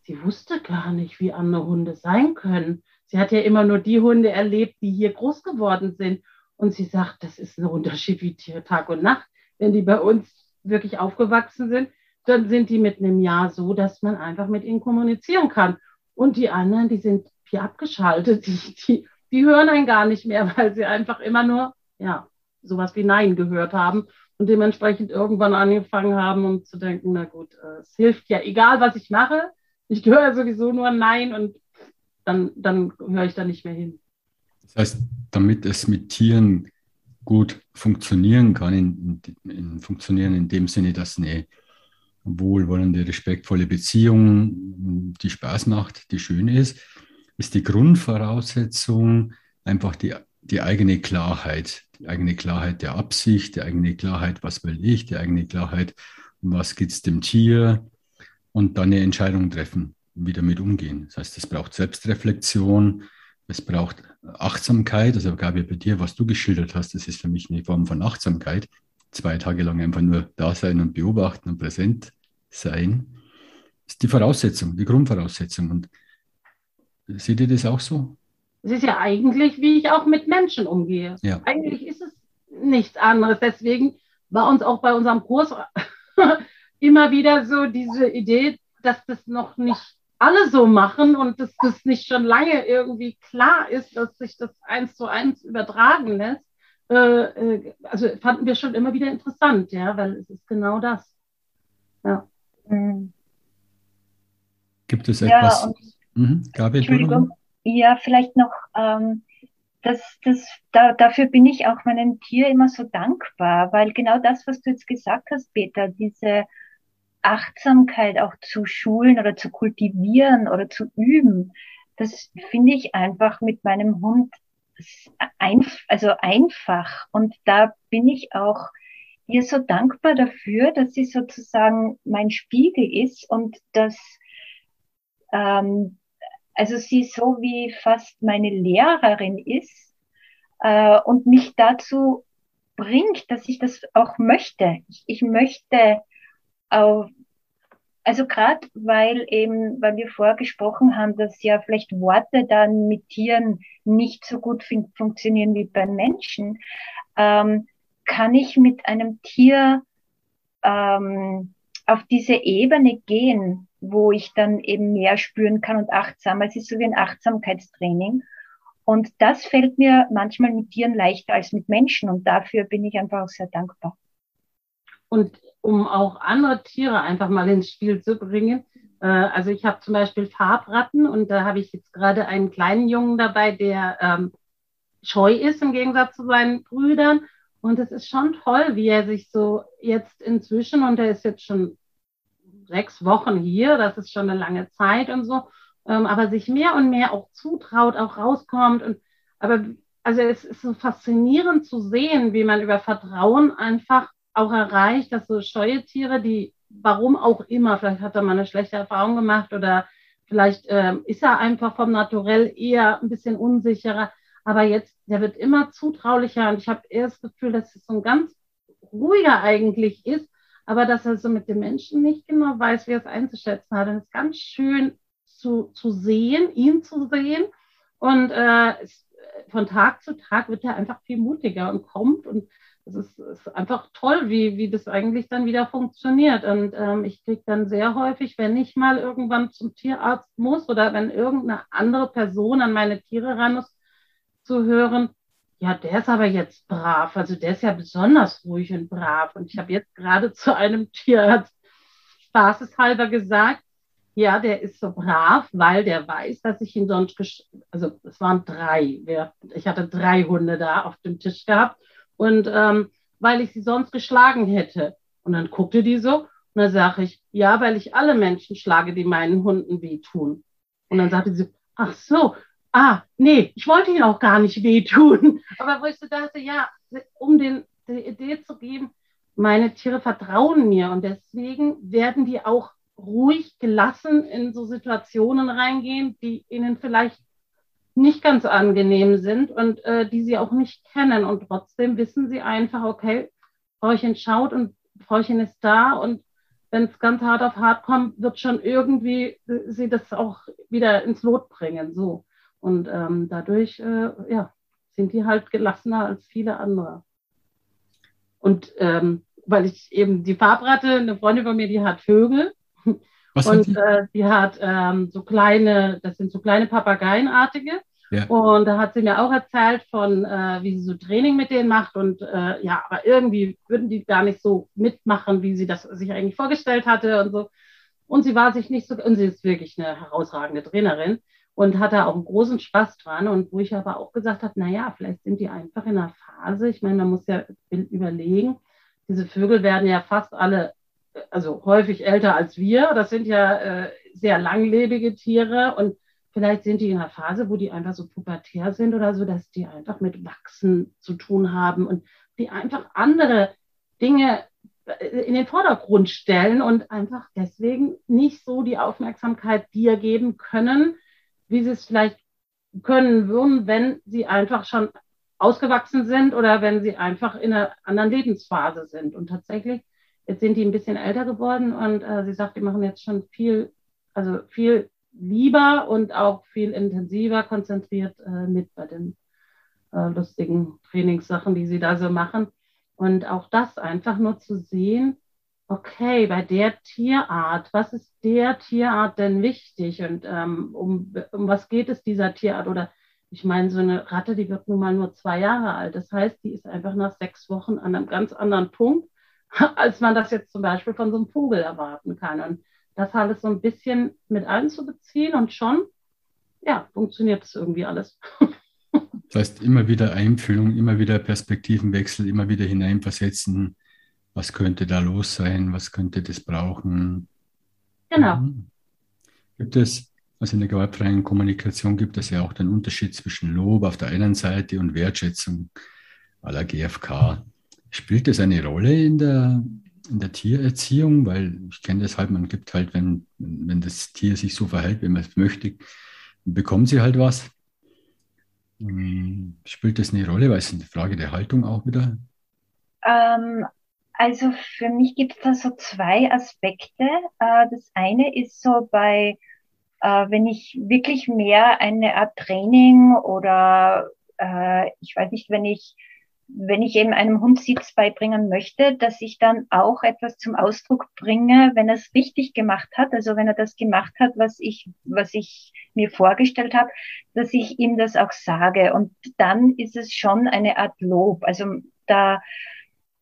sie wusste gar nicht, wie andere Hunde sein können. Sie hat ja immer nur die Hunde erlebt, die hier groß geworden sind. Und sie sagt, das ist ein Unterschied wie Tag und Nacht. Wenn die bei uns wirklich aufgewachsen sind, dann sind die mit einem Jahr so, dass man einfach mit ihnen kommunizieren kann. Und die anderen, die sind hier abgeschaltet, die, die, die hören einen gar nicht mehr, weil sie einfach immer nur, ja, sowas wie Nein gehört haben und dementsprechend irgendwann angefangen haben, um zu denken, na gut, äh, es hilft ja, egal was ich mache, ich höre sowieso nur Nein und dann, dann höre ich da nicht mehr hin. Das heißt, damit es mit Tieren gut funktionieren kann, in, in, funktionieren in dem Sinne, dass eine wohlwollende, respektvolle Beziehung, die Spaß macht, die schön ist, ist die Grundvoraussetzung einfach die, die eigene Klarheit, die eigene Klarheit der Absicht, die eigene Klarheit, was will ich, die eigene Klarheit, um was geht es dem Tier und dann eine Entscheidung treffen wie damit umgehen. Das heißt, es braucht Selbstreflexion, es braucht Achtsamkeit. Also Gabi, bei dir, was du geschildert hast, das ist für mich eine Form von Achtsamkeit. Zwei Tage lang einfach nur da sein und beobachten und präsent sein. Das ist die Voraussetzung, die Grundvoraussetzung. Und seht ihr das auch so? Es ist ja eigentlich, wie ich auch mit Menschen umgehe. Ja. Eigentlich ist es nichts anderes. Deswegen war uns auch bei unserem Kurs immer wieder so diese Idee, dass das noch nicht alle so machen und dass das nicht schon lange irgendwie klar ist, dass sich das eins zu eins übertragen lässt. Äh, äh, also fanden wir schon immer wieder interessant, ja, weil es ist genau das. Ja. Mhm. Gibt es etwas? Ja, und, mhm. Gabi. Ja, vielleicht noch, ähm, das, das, da, dafür bin ich auch meinem Tier immer so dankbar, weil genau das, was du jetzt gesagt hast, Peter, diese Achtsamkeit auch zu schulen oder zu kultivieren oder zu üben, das finde ich einfach mit meinem Hund ein, also einfach. Und da bin ich auch ihr so dankbar dafür, dass sie sozusagen mein Spiegel ist und dass, ähm, also sie so wie fast meine Lehrerin ist äh, und mich dazu bringt, dass ich das auch möchte. Ich, ich möchte also gerade weil eben, weil wir vorher gesprochen haben, dass ja vielleicht Worte dann mit Tieren nicht so gut fun funktionieren wie bei Menschen, ähm, kann ich mit einem Tier ähm, auf diese Ebene gehen, wo ich dann eben mehr spüren kann und achtsam. Es ist so wie ein Achtsamkeitstraining. Und das fällt mir manchmal mit Tieren leichter als mit Menschen. Und dafür bin ich einfach auch sehr dankbar. Und um auch andere Tiere einfach mal ins Spiel zu bringen. Äh, also ich habe zum Beispiel Farbratten und da habe ich jetzt gerade einen kleinen Jungen dabei, der ähm, scheu ist im Gegensatz zu seinen Brüdern. Und es ist schon toll, wie er sich so jetzt inzwischen, und er ist jetzt schon sechs Wochen hier, das ist schon eine lange Zeit und so, ähm, aber sich mehr und mehr auch zutraut, auch rauskommt. Und aber also es ist so faszinierend zu sehen, wie man über Vertrauen einfach auch erreicht, dass so scheue Tiere, die warum auch immer, vielleicht hat er mal eine schlechte Erfahrung gemacht oder vielleicht äh, ist er einfach vom Naturell eher ein bisschen unsicherer, aber jetzt, der wird immer zutraulicher und ich habe eher das Gefühl, dass es so ein ganz ruhiger eigentlich ist, aber dass er so mit dem Menschen nicht genau weiß, wie er es einzuschätzen hat. Und es ist ganz schön zu, zu sehen, ihn zu sehen. Und äh, es, von Tag zu Tag wird er einfach viel mutiger und kommt. Und es ist, ist einfach toll, wie, wie das eigentlich dann wieder funktioniert. Und ähm, ich kriege dann sehr häufig, wenn ich mal irgendwann zum Tierarzt muss oder wenn irgendeine andere Person an meine Tiere ran muss, zu hören, ja, der ist aber jetzt brav. Also der ist ja besonders ruhig und brav. Und ich habe jetzt gerade zu einem Tierarzt spaßeshalber gesagt, ja, der ist so brav, weil der weiß, dass ich ihn sonst, also es waren drei, ich hatte drei Hunde da auf dem Tisch gehabt und ähm, weil ich sie sonst geschlagen hätte. Und dann guckte die so und dann sage ich, ja, weil ich alle Menschen schlage, die meinen Hunden wehtun. Und dann sagte sie, ach so, ah, nee, ich wollte ihnen auch gar nicht wehtun. Aber wo ich so dachte, ja, um den, die Idee zu geben, meine Tiere vertrauen mir und deswegen werden die auch ruhig gelassen in so Situationen reingehen, die ihnen vielleicht nicht ganz angenehm sind und äh, die sie auch nicht kennen. Und trotzdem wissen sie einfach, okay, Frauchen schaut und Frauchen ist da und wenn es ganz hart auf hart kommt, wird schon irgendwie sie das auch wieder ins Lot bringen. So. Und ähm, dadurch äh, ja, sind die halt gelassener als viele andere. Und ähm, weil ich eben die Farbratte, eine Freundin von mir, die hat Vögel. Was und die? Äh, die hat ähm, so kleine, das sind so kleine Papageienartige. Ja. Und da hat sie mir auch erzählt von, äh, wie sie so Training mit denen macht. Und äh, ja, aber irgendwie würden die gar nicht so mitmachen, wie sie das sich eigentlich vorgestellt hatte und so. Und sie war sich nicht so, und sie ist wirklich eine herausragende Trainerin und hatte auch einen großen Spaß dran. Und wo ich aber auch gesagt habe, naja, vielleicht sind die einfach in einer Phase. Ich meine, man muss ja überlegen, diese Vögel werden ja fast alle, also häufig älter als wir. Das sind ja äh, sehr langlebige Tiere und vielleicht sind die in einer Phase, wo die einfach so pubertär sind oder so, dass die einfach mit Wachsen zu tun haben und die einfach andere Dinge äh, in den Vordergrund stellen und einfach deswegen nicht so die Aufmerksamkeit dir geben können, wie sie es vielleicht können würden, wenn sie einfach schon ausgewachsen sind oder wenn sie einfach in einer anderen Lebensphase sind. Und tatsächlich, jetzt sind die ein bisschen älter geworden und äh, sie sagt, die machen jetzt schon viel, also viel lieber und auch viel intensiver konzentriert äh, mit bei den äh, lustigen Trainingssachen, die sie da so machen. Und auch das einfach nur zu sehen, okay, bei der Tierart, was ist der Tierart denn wichtig und ähm, um, um was geht es dieser Tierart? Oder ich meine, so eine Ratte, die wird nun mal nur zwei Jahre alt. Das heißt, die ist einfach nach sechs Wochen an einem ganz anderen Punkt, als man das jetzt zum Beispiel von so einem Vogel erwarten kann. Und das alles so ein bisschen mit einzubeziehen und schon, ja, funktioniert es irgendwie alles. Das heißt, immer wieder Einfühlung, immer wieder Perspektivenwechsel, immer wieder hineinversetzen, was könnte da los sein, was könnte das brauchen. Genau. Mhm. Gibt es, also in der gewaltfreien Kommunikation gibt es ja auch den Unterschied zwischen Lob auf der einen Seite und Wertschätzung aller GfK. Spielt das eine Rolle in der, in der Tiererziehung? Weil ich kenne das halt, man gibt halt, wenn, wenn das Tier sich so verhält, wie man es möchte, bekommen sie halt was. Hm, spielt das eine Rolle? Weil es ist eine Frage der Haltung auch wieder. Ähm, also für mich gibt es da so zwei Aspekte. Äh, das eine ist so bei, äh, wenn ich wirklich mehr eine Art Training oder äh, ich weiß nicht, wenn ich wenn ich eben einem Hund Sitz beibringen möchte, dass ich dann auch etwas zum Ausdruck bringe, wenn er es richtig gemacht hat, also wenn er das gemacht hat, was ich, was ich mir vorgestellt habe, dass ich ihm das auch sage. Und dann ist es schon eine Art Lob. Also da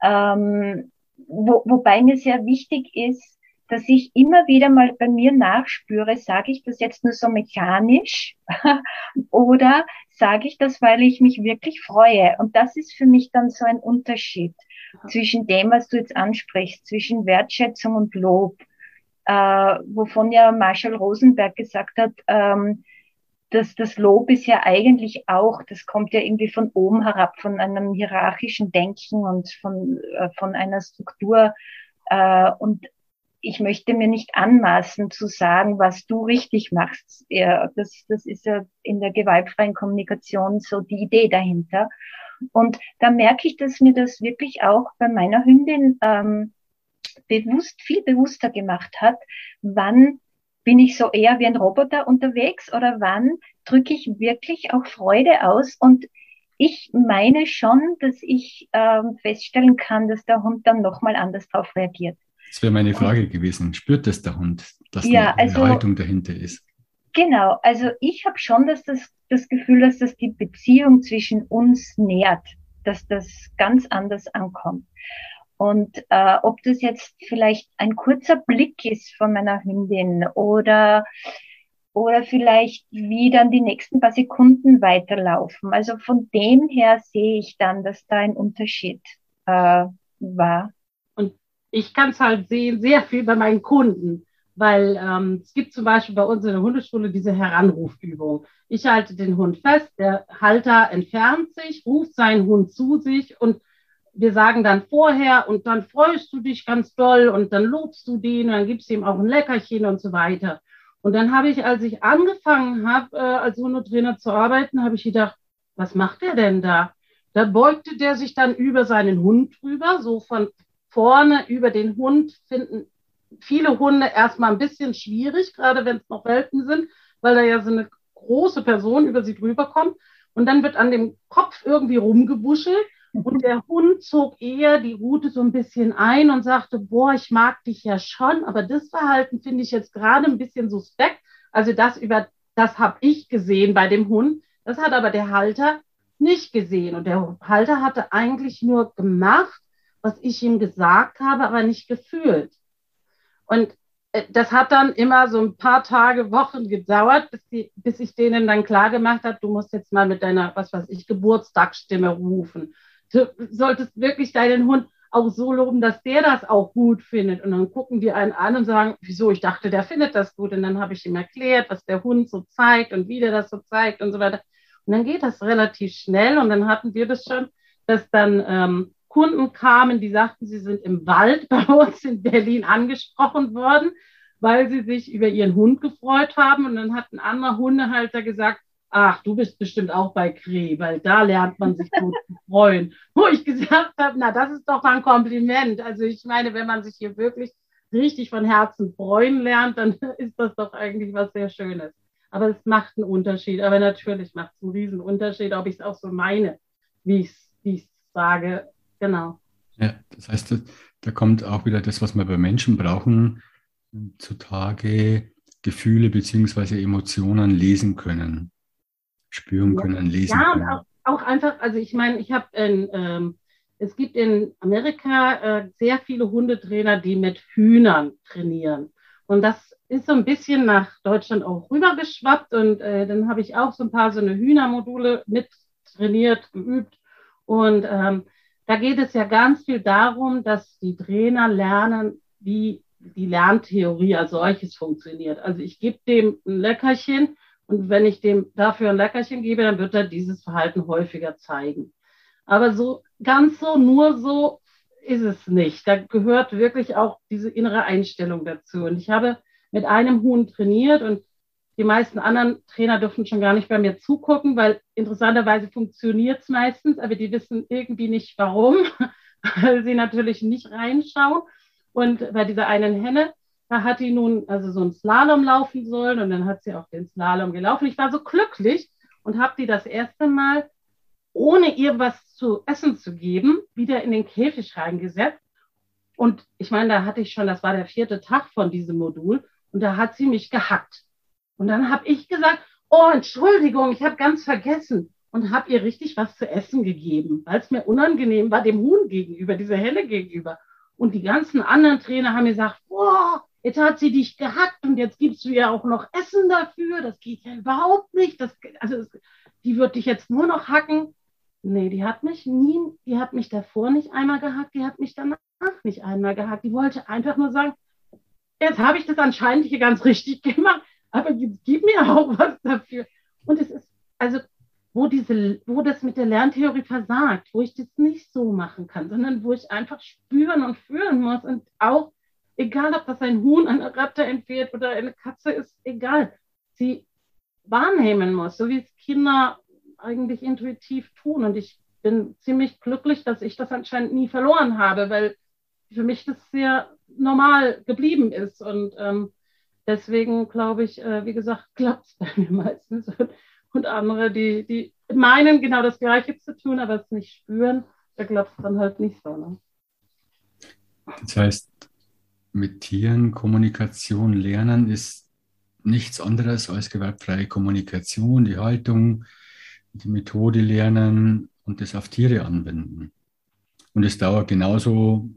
ähm, wo, wobei mir sehr wichtig ist, dass ich immer wieder mal bei mir nachspüre, sage ich das jetzt nur so mechanisch oder sage ich das, weil ich mich wirklich freue. Und das ist für mich dann so ein Unterschied zwischen dem, was du jetzt ansprichst, zwischen Wertschätzung und Lob, äh, wovon ja Marshall Rosenberg gesagt hat, ähm, dass das Lob ist ja eigentlich auch, das kommt ja irgendwie von oben herab, von einem hierarchischen Denken und von, äh, von einer Struktur. Äh, und ich möchte mir nicht anmaßen zu sagen, was du richtig machst. Ja, das, das ist ja in der gewaltfreien Kommunikation so die Idee dahinter. Und da merke ich, dass mir das wirklich auch bei meiner Hündin ähm, bewusst, viel bewusster gemacht hat, wann bin ich so eher wie ein Roboter unterwegs oder wann drücke ich wirklich auch Freude aus und ich meine schon, dass ich ähm, feststellen kann, dass der Hund dann nochmal anders darauf reagiert. Das wäre meine Frage gewesen. Spürt das der Hund, dass ja, eine also, Haltung dahinter ist? Genau, also ich habe schon dass das, das Gefühl, dass das die Beziehung zwischen uns nährt, dass das ganz anders ankommt. Und äh, ob das jetzt vielleicht ein kurzer Blick ist von meiner Hündin oder oder vielleicht wie dann die nächsten paar Sekunden weiterlaufen. Also von dem her sehe ich dann, dass da ein Unterschied äh, war ich kann es halt sehen, sehr viel bei meinen Kunden, weil ähm, es gibt zum Beispiel bei uns in der Hundeschule diese Heranrufübung. Ich halte den Hund fest, der Halter entfernt sich, ruft seinen Hund zu sich und wir sagen dann vorher und dann freust du dich ganz doll und dann lobst du den und dann gibst du ihm auch ein Leckerchen und so weiter. Und dann habe ich, als ich angefangen habe, äh, als Hundetrainer zu arbeiten, habe ich gedacht, was macht der denn da? Da beugte der sich dann über seinen Hund drüber, so von vorne über den Hund finden viele Hunde erstmal ein bisschen schwierig, gerade wenn es noch Welpen sind, weil da ja so eine große Person über sie drüber kommt. Und dann wird an dem Kopf irgendwie rumgebuschelt und der Hund zog eher die Rute so ein bisschen ein und sagte, boah, ich mag dich ja schon, aber das Verhalten finde ich jetzt gerade ein bisschen suspekt. Also das über, das habe ich gesehen bei dem Hund. Das hat aber der Halter nicht gesehen. Und der Halter hatte eigentlich nur gemacht, was ich ihm gesagt habe, aber nicht gefühlt. Und äh, das hat dann immer so ein paar Tage, Wochen gedauert, bis, die, bis ich denen dann klar gemacht habe, du musst jetzt mal mit deiner, was weiß ich, Geburtstagsstimme rufen. Du solltest wirklich deinen Hund auch so loben, dass der das auch gut findet. Und dann gucken die einen an und sagen, wieso, ich dachte, der findet das gut. Und dann habe ich ihm erklärt, was der Hund so zeigt und wie der das so zeigt und so weiter. Und dann geht das relativ schnell. Und dann hatten wir das schon, dass dann ähm, Kunden kamen, die sagten, sie sind im Wald bei uns in Berlin angesprochen worden, weil sie sich über ihren Hund gefreut haben. Und dann hat ein anderer Hundehalter gesagt, ach, du bist bestimmt auch bei Kree, weil da lernt man sich gut zu freuen. Wo ich gesagt habe, na, das ist doch mal ein Kompliment. Also ich meine, wenn man sich hier wirklich richtig von Herzen freuen lernt, dann ist das doch eigentlich was sehr Schönes. Aber es macht einen Unterschied. Aber natürlich macht es einen riesen Unterschied, ob ich es auch so meine, wie ich es sage. Genau. Ja, das heißt, da kommt auch wieder das, was wir bei Menschen brauchen, zutage Gefühle bzw. Emotionen lesen können, spüren ja. können, lesen ja, können. Ja, auch, auch, einfach, also ich meine, ich habe ähm, es gibt in Amerika äh, sehr viele Hundetrainer, die mit Hühnern trainieren. Und das ist so ein bisschen nach Deutschland auch rübergeschwappt. Und äh, dann habe ich auch so ein paar so eine Hühnermodule mit trainiert, geübt. Und ähm, da geht es ja ganz viel darum, dass die Trainer lernen, wie die Lerntheorie als solches funktioniert. Also ich gebe dem ein Leckerchen und wenn ich dem dafür ein Leckerchen gebe, dann wird er dieses Verhalten häufiger zeigen. Aber so ganz so, nur so ist es nicht. Da gehört wirklich auch diese innere Einstellung dazu. Und ich habe mit einem Huhn trainiert und die meisten anderen Trainer dürfen schon gar nicht bei mir zugucken, weil interessanterweise funktioniert es meistens, aber die wissen irgendwie nicht warum, weil sie natürlich nicht reinschauen. Und bei dieser einen Henne, da hat die nun also so einen Slalom laufen sollen und dann hat sie auch den Slalom gelaufen. Ich war so glücklich und habe die das erste Mal, ohne ihr was zu essen zu geben, wieder in den Käfig reingesetzt. Und ich meine, da hatte ich schon, das war der vierte Tag von diesem Modul und da hat sie mich gehackt. Und dann habe ich gesagt, oh, Entschuldigung, ich habe ganz vergessen und habe ihr richtig was zu essen gegeben, weil es mir unangenehm war, dem Huhn gegenüber, dieser Helle gegenüber. Und die ganzen anderen Trainer haben gesagt, boah, jetzt hat sie dich gehackt und jetzt gibst du ihr auch noch Essen dafür. Das geht ja überhaupt nicht. Das, also die wird dich jetzt nur noch hacken. Nee, die hat mich nie, die hat mich davor nicht einmal gehackt, die hat mich danach nicht einmal gehackt. Die wollte einfach nur sagen, jetzt habe ich das anscheinend hier ganz richtig gemacht, aber gib mir auch was dafür. Und es ist, also, wo diese, wo das mit der Lerntheorie versagt, wo ich das nicht so machen kann, sondern wo ich einfach spüren und fühlen muss und auch, egal ob das ein Huhn, eine Ratte entführt oder eine Katze ist, egal, sie wahrnehmen muss, so wie es Kinder eigentlich intuitiv tun. Und ich bin ziemlich glücklich, dass ich das anscheinend nie verloren habe, weil für mich das sehr normal geblieben ist. Und ähm, deswegen glaube ich, äh, wie gesagt, klappt es bei mir meistens. Und, andere, die, die meinen genau das Gleiche zu tun, aber es nicht spüren, da klappt es dann halt nicht so. Ne? Das heißt, mit Tieren Kommunikation lernen ist nichts anderes als gewaltfreie Kommunikation, die Haltung, die Methode lernen und das auf Tiere anwenden. Und es dauert genauso,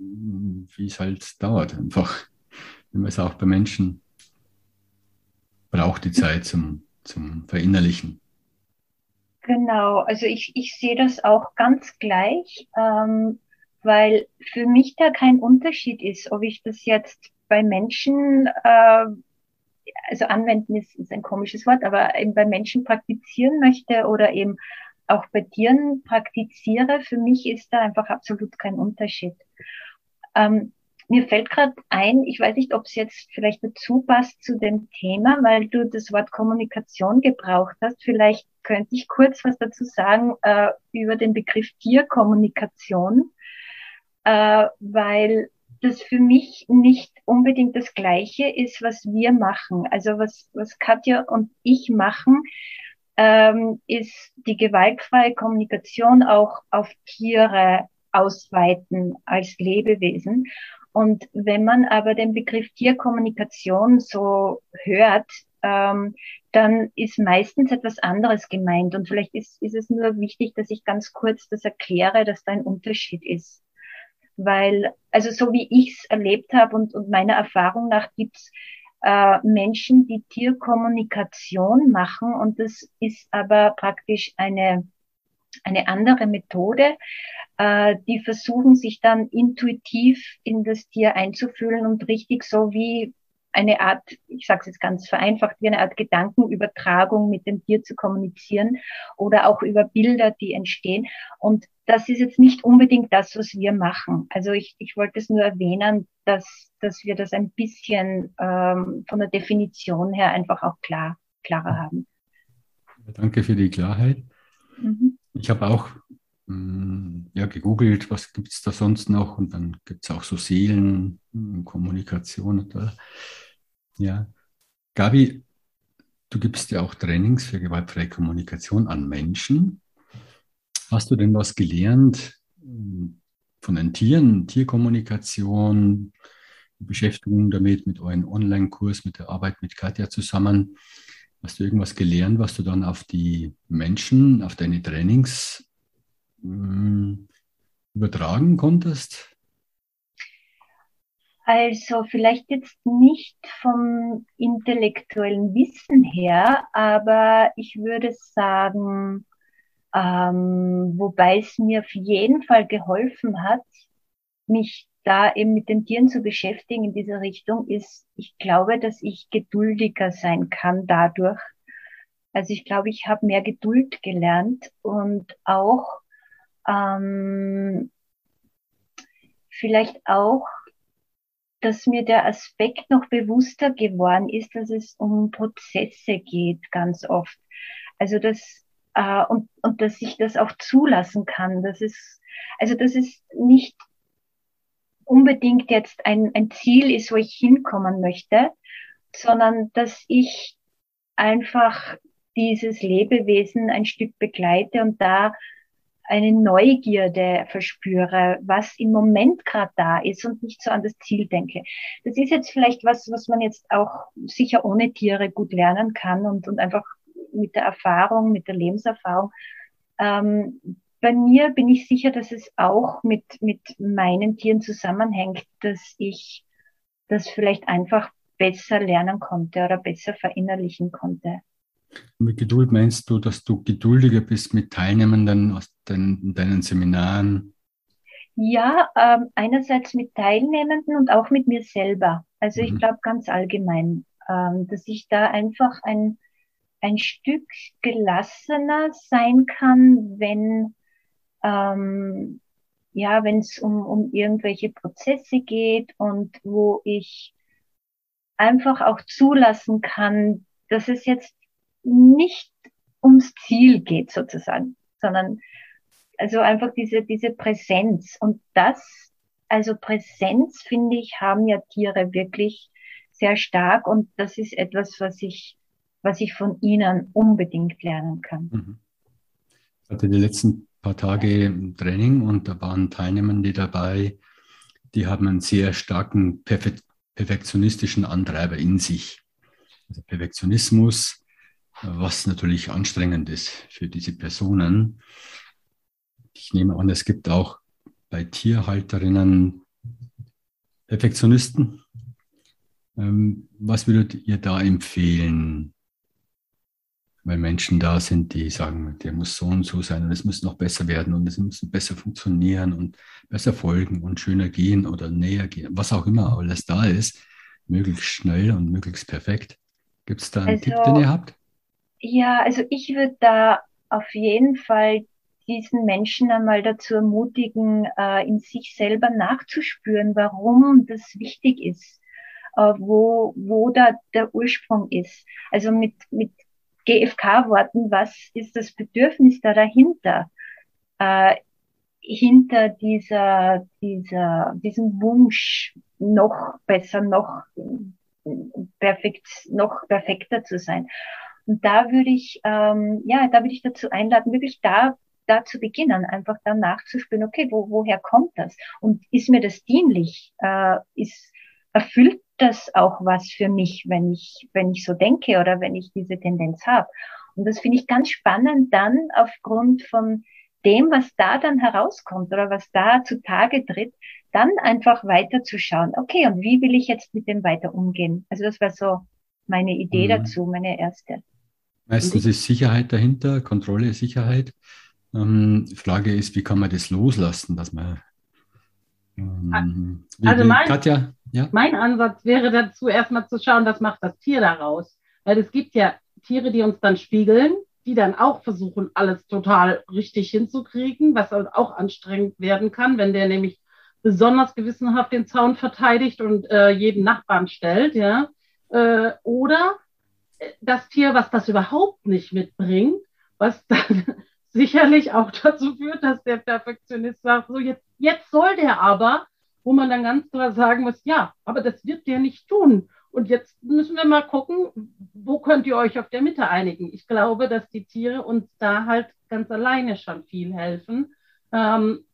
wie es halt dauert, einfach, wenn man es auch bei Menschen braucht, die Zeit zum, zum Verinnerlichen. Genau, also ich, ich sehe das auch ganz gleich, ähm, weil für mich da kein Unterschied ist, ob ich das jetzt bei Menschen, äh, also anwenden ist, ist ein komisches Wort, aber eben bei Menschen praktizieren möchte oder eben auch bei Tieren praktiziere, für mich ist da einfach absolut kein Unterschied. Ähm, mir fällt gerade ein, ich weiß nicht, ob es jetzt vielleicht dazu passt zu dem Thema, weil du das Wort Kommunikation gebraucht hast. Vielleicht könnte ich kurz was dazu sagen äh, über den Begriff Tierkommunikation, äh, weil das für mich nicht unbedingt das Gleiche ist, was wir machen. Also was, was Katja und ich machen, ähm, ist die gewaltfreie Kommunikation auch auf Tiere ausweiten als Lebewesen. Und wenn man aber den Begriff Tierkommunikation so hört, ähm, dann ist meistens etwas anderes gemeint. Und vielleicht ist, ist es nur wichtig, dass ich ganz kurz das erkläre, dass da ein Unterschied ist. Weil, also so wie ich es erlebt habe und, und meiner Erfahrung nach gibt's äh, Menschen, die Tierkommunikation machen und das ist aber praktisch eine eine andere Methode. Äh, die versuchen sich dann intuitiv in das Tier einzufühlen und richtig so wie eine Art, ich sage es jetzt ganz vereinfacht, wie eine Art Gedankenübertragung mit dem Tier zu kommunizieren oder auch über Bilder, die entstehen. Und das ist jetzt nicht unbedingt das, was wir machen. Also ich, ich wollte es nur erwähnen, dass, dass wir das ein bisschen ähm, von der Definition her einfach auch klar, klarer haben. Danke für die Klarheit. Mhm. Ich habe auch mh, mm, ja, gegoogelt, was gibt es da sonst noch und dann gibt es auch so Seelenkommunikation. Oder? Ja. Gabi, du gibst ja auch Trainings für gewaltfreie Kommunikation an Menschen. Hast du denn was gelernt hm, von den Tieren, Tierkommunikation, Beschäftigung damit, mit eurem Online-Kurs, mit der Arbeit mit Katja zusammen? Hast du irgendwas gelernt, was du dann auf die Menschen, auf deine Trainings mh, hm, übertragen konntest? Also vielleicht jetzt nicht vom intellektuellen Wissen her, aber ich würde sagen, ähm, wobei es mir auf jeden Fall geholfen hat, mich da eben mit den Tieren zu beschäftigen in dieser Richtung, ist, ich glaube, dass ich geduldiger sein kann dadurch. Also ich glaube, ich habe mehr Geduld gelernt und auch ähm, vielleicht auch dass mir der Aspekt noch bewusster geworden ist, dass es um Prozesse geht, ganz oft. Also das, äh, und, und dass ich das auch zulassen kann. Das ist, also dass es nicht unbedingt jetzt ein, ein Ziel ist, wo ich hinkommen möchte, sondern dass ich einfach dieses Lebewesen ein Stück begleite und da eine Neugierde verspüre, was im Moment gerade da ist und nicht so an das Ziel denke. Das ist jetzt vielleicht was, was man jetzt auch sicher ohne Tiere gut lernen kann und, und einfach mit der Erfahrung, mit der Lebenserfahrung. Ähm, bei mir bin ich sicher, dass es auch mit, mit meinen Tieren zusammenhängt, dass ich das vielleicht einfach besser lernen konnte oder besser verinnerlichen konnte. Mit Geduld meinst du, dass du geduldiger bist mit Teilnehmenden aus den, deinen Seminaren? Ja, ähm, einerseits mit Teilnehmenden und auch mit mir selber. Also mhm. ich glaube ganz allgemein, ähm, dass ich da einfach ein, ein Stück gelassener sein kann, wenn ähm, ja, wenn es um, um irgendwelche Prozesse geht und wo ich einfach auch zulassen kann, dass es jetzt nicht ums Ziel geht sozusagen, sondern also einfach diese, diese Präsenz. Und das, also Präsenz, finde ich, haben ja Tiere wirklich sehr stark und das ist etwas, was ich, was ich von ihnen unbedingt lernen kann. Mhm. Ich hatte die letzten paar Tage im Training und da waren Teilnehmende dabei, die haben einen sehr starken Perfe perfektionistischen Antreiber in sich. Also Perfektionismus was natürlich anstrengend ist für diese Personen. Ich nehme an, es gibt auch bei Tierhalterinnen Perfektionisten. Ähm, was würdet ihr da empfehlen? Weil Menschen da sind, die sagen, der muss so und so sein und es muss noch besser werden und es muss besser funktionieren und besser folgen und schöner gehen oder näher gehen, was auch immer alles da ist, möglichst schnell und möglichst perfekt. Gibt es da einen also, Tipp, den ihr habt? Ja, also ich würde da auf jeden Fall diesen Menschen einmal dazu ermutigen, äh, in sich selber nachzuspüren, warum das wichtig ist, äh, wo, wo da der Ursprung ist. Also mit, mit GFK-Worten, was ist das Bedürfnis da dahinter? Äh, hinter dieser, dieser, diesem Wunsch, noch besser, noch perfekt, noch perfekter zu sein. Und da würde ich, ähm, ja, da würde ich dazu einladen, wirklich da, da zu beginnen, einfach dann nachzuspüren, okay, wo, woher kommt das? Und ist mir das dienlich? Äh, ist, erfüllt das auch was für mich, wenn ich, wenn ich so denke oder wenn ich diese Tendenz habe? Und das finde ich ganz spannend dann aufgrund von dem, was da dann herauskommt oder was da zutage tritt, dann einfach weiterzuschauen. Okay, und wie will ich jetzt mit dem weiter umgehen? Also das war so meine Idee mhm. dazu, meine erste. Meistens ist Sicherheit dahinter, Kontrolle, Sicherheit. Ähm, Frage ist, wie kann man das loslassen, dass man. Ähm, wie, also mein, Katja, ja? mein Ansatz wäre dazu, erstmal zu schauen, was macht das Tier daraus. Weil es gibt ja Tiere, die uns dann spiegeln, die dann auch versuchen, alles total richtig hinzukriegen, was auch anstrengend werden kann, wenn der nämlich besonders gewissenhaft den Zaun verteidigt und äh, jeden Nachbarn stellt, ja. Äh, oder das Tier, was das überhaupt nicht mitbringt, was dann sicherlich auch dazu führt, dass der Perfektionist sagt, so jetzt, jetzt soll der aber, wo man dann ganz klar sagen muss, ja, aber das wird der nicht tun. Und jetzt müssen wir mal gucken, wo könnt ihr euch auf der Mitte einigen. Ich glaube, dass die Tiere uns da halt ganz alleine schon viel helfen, ähm,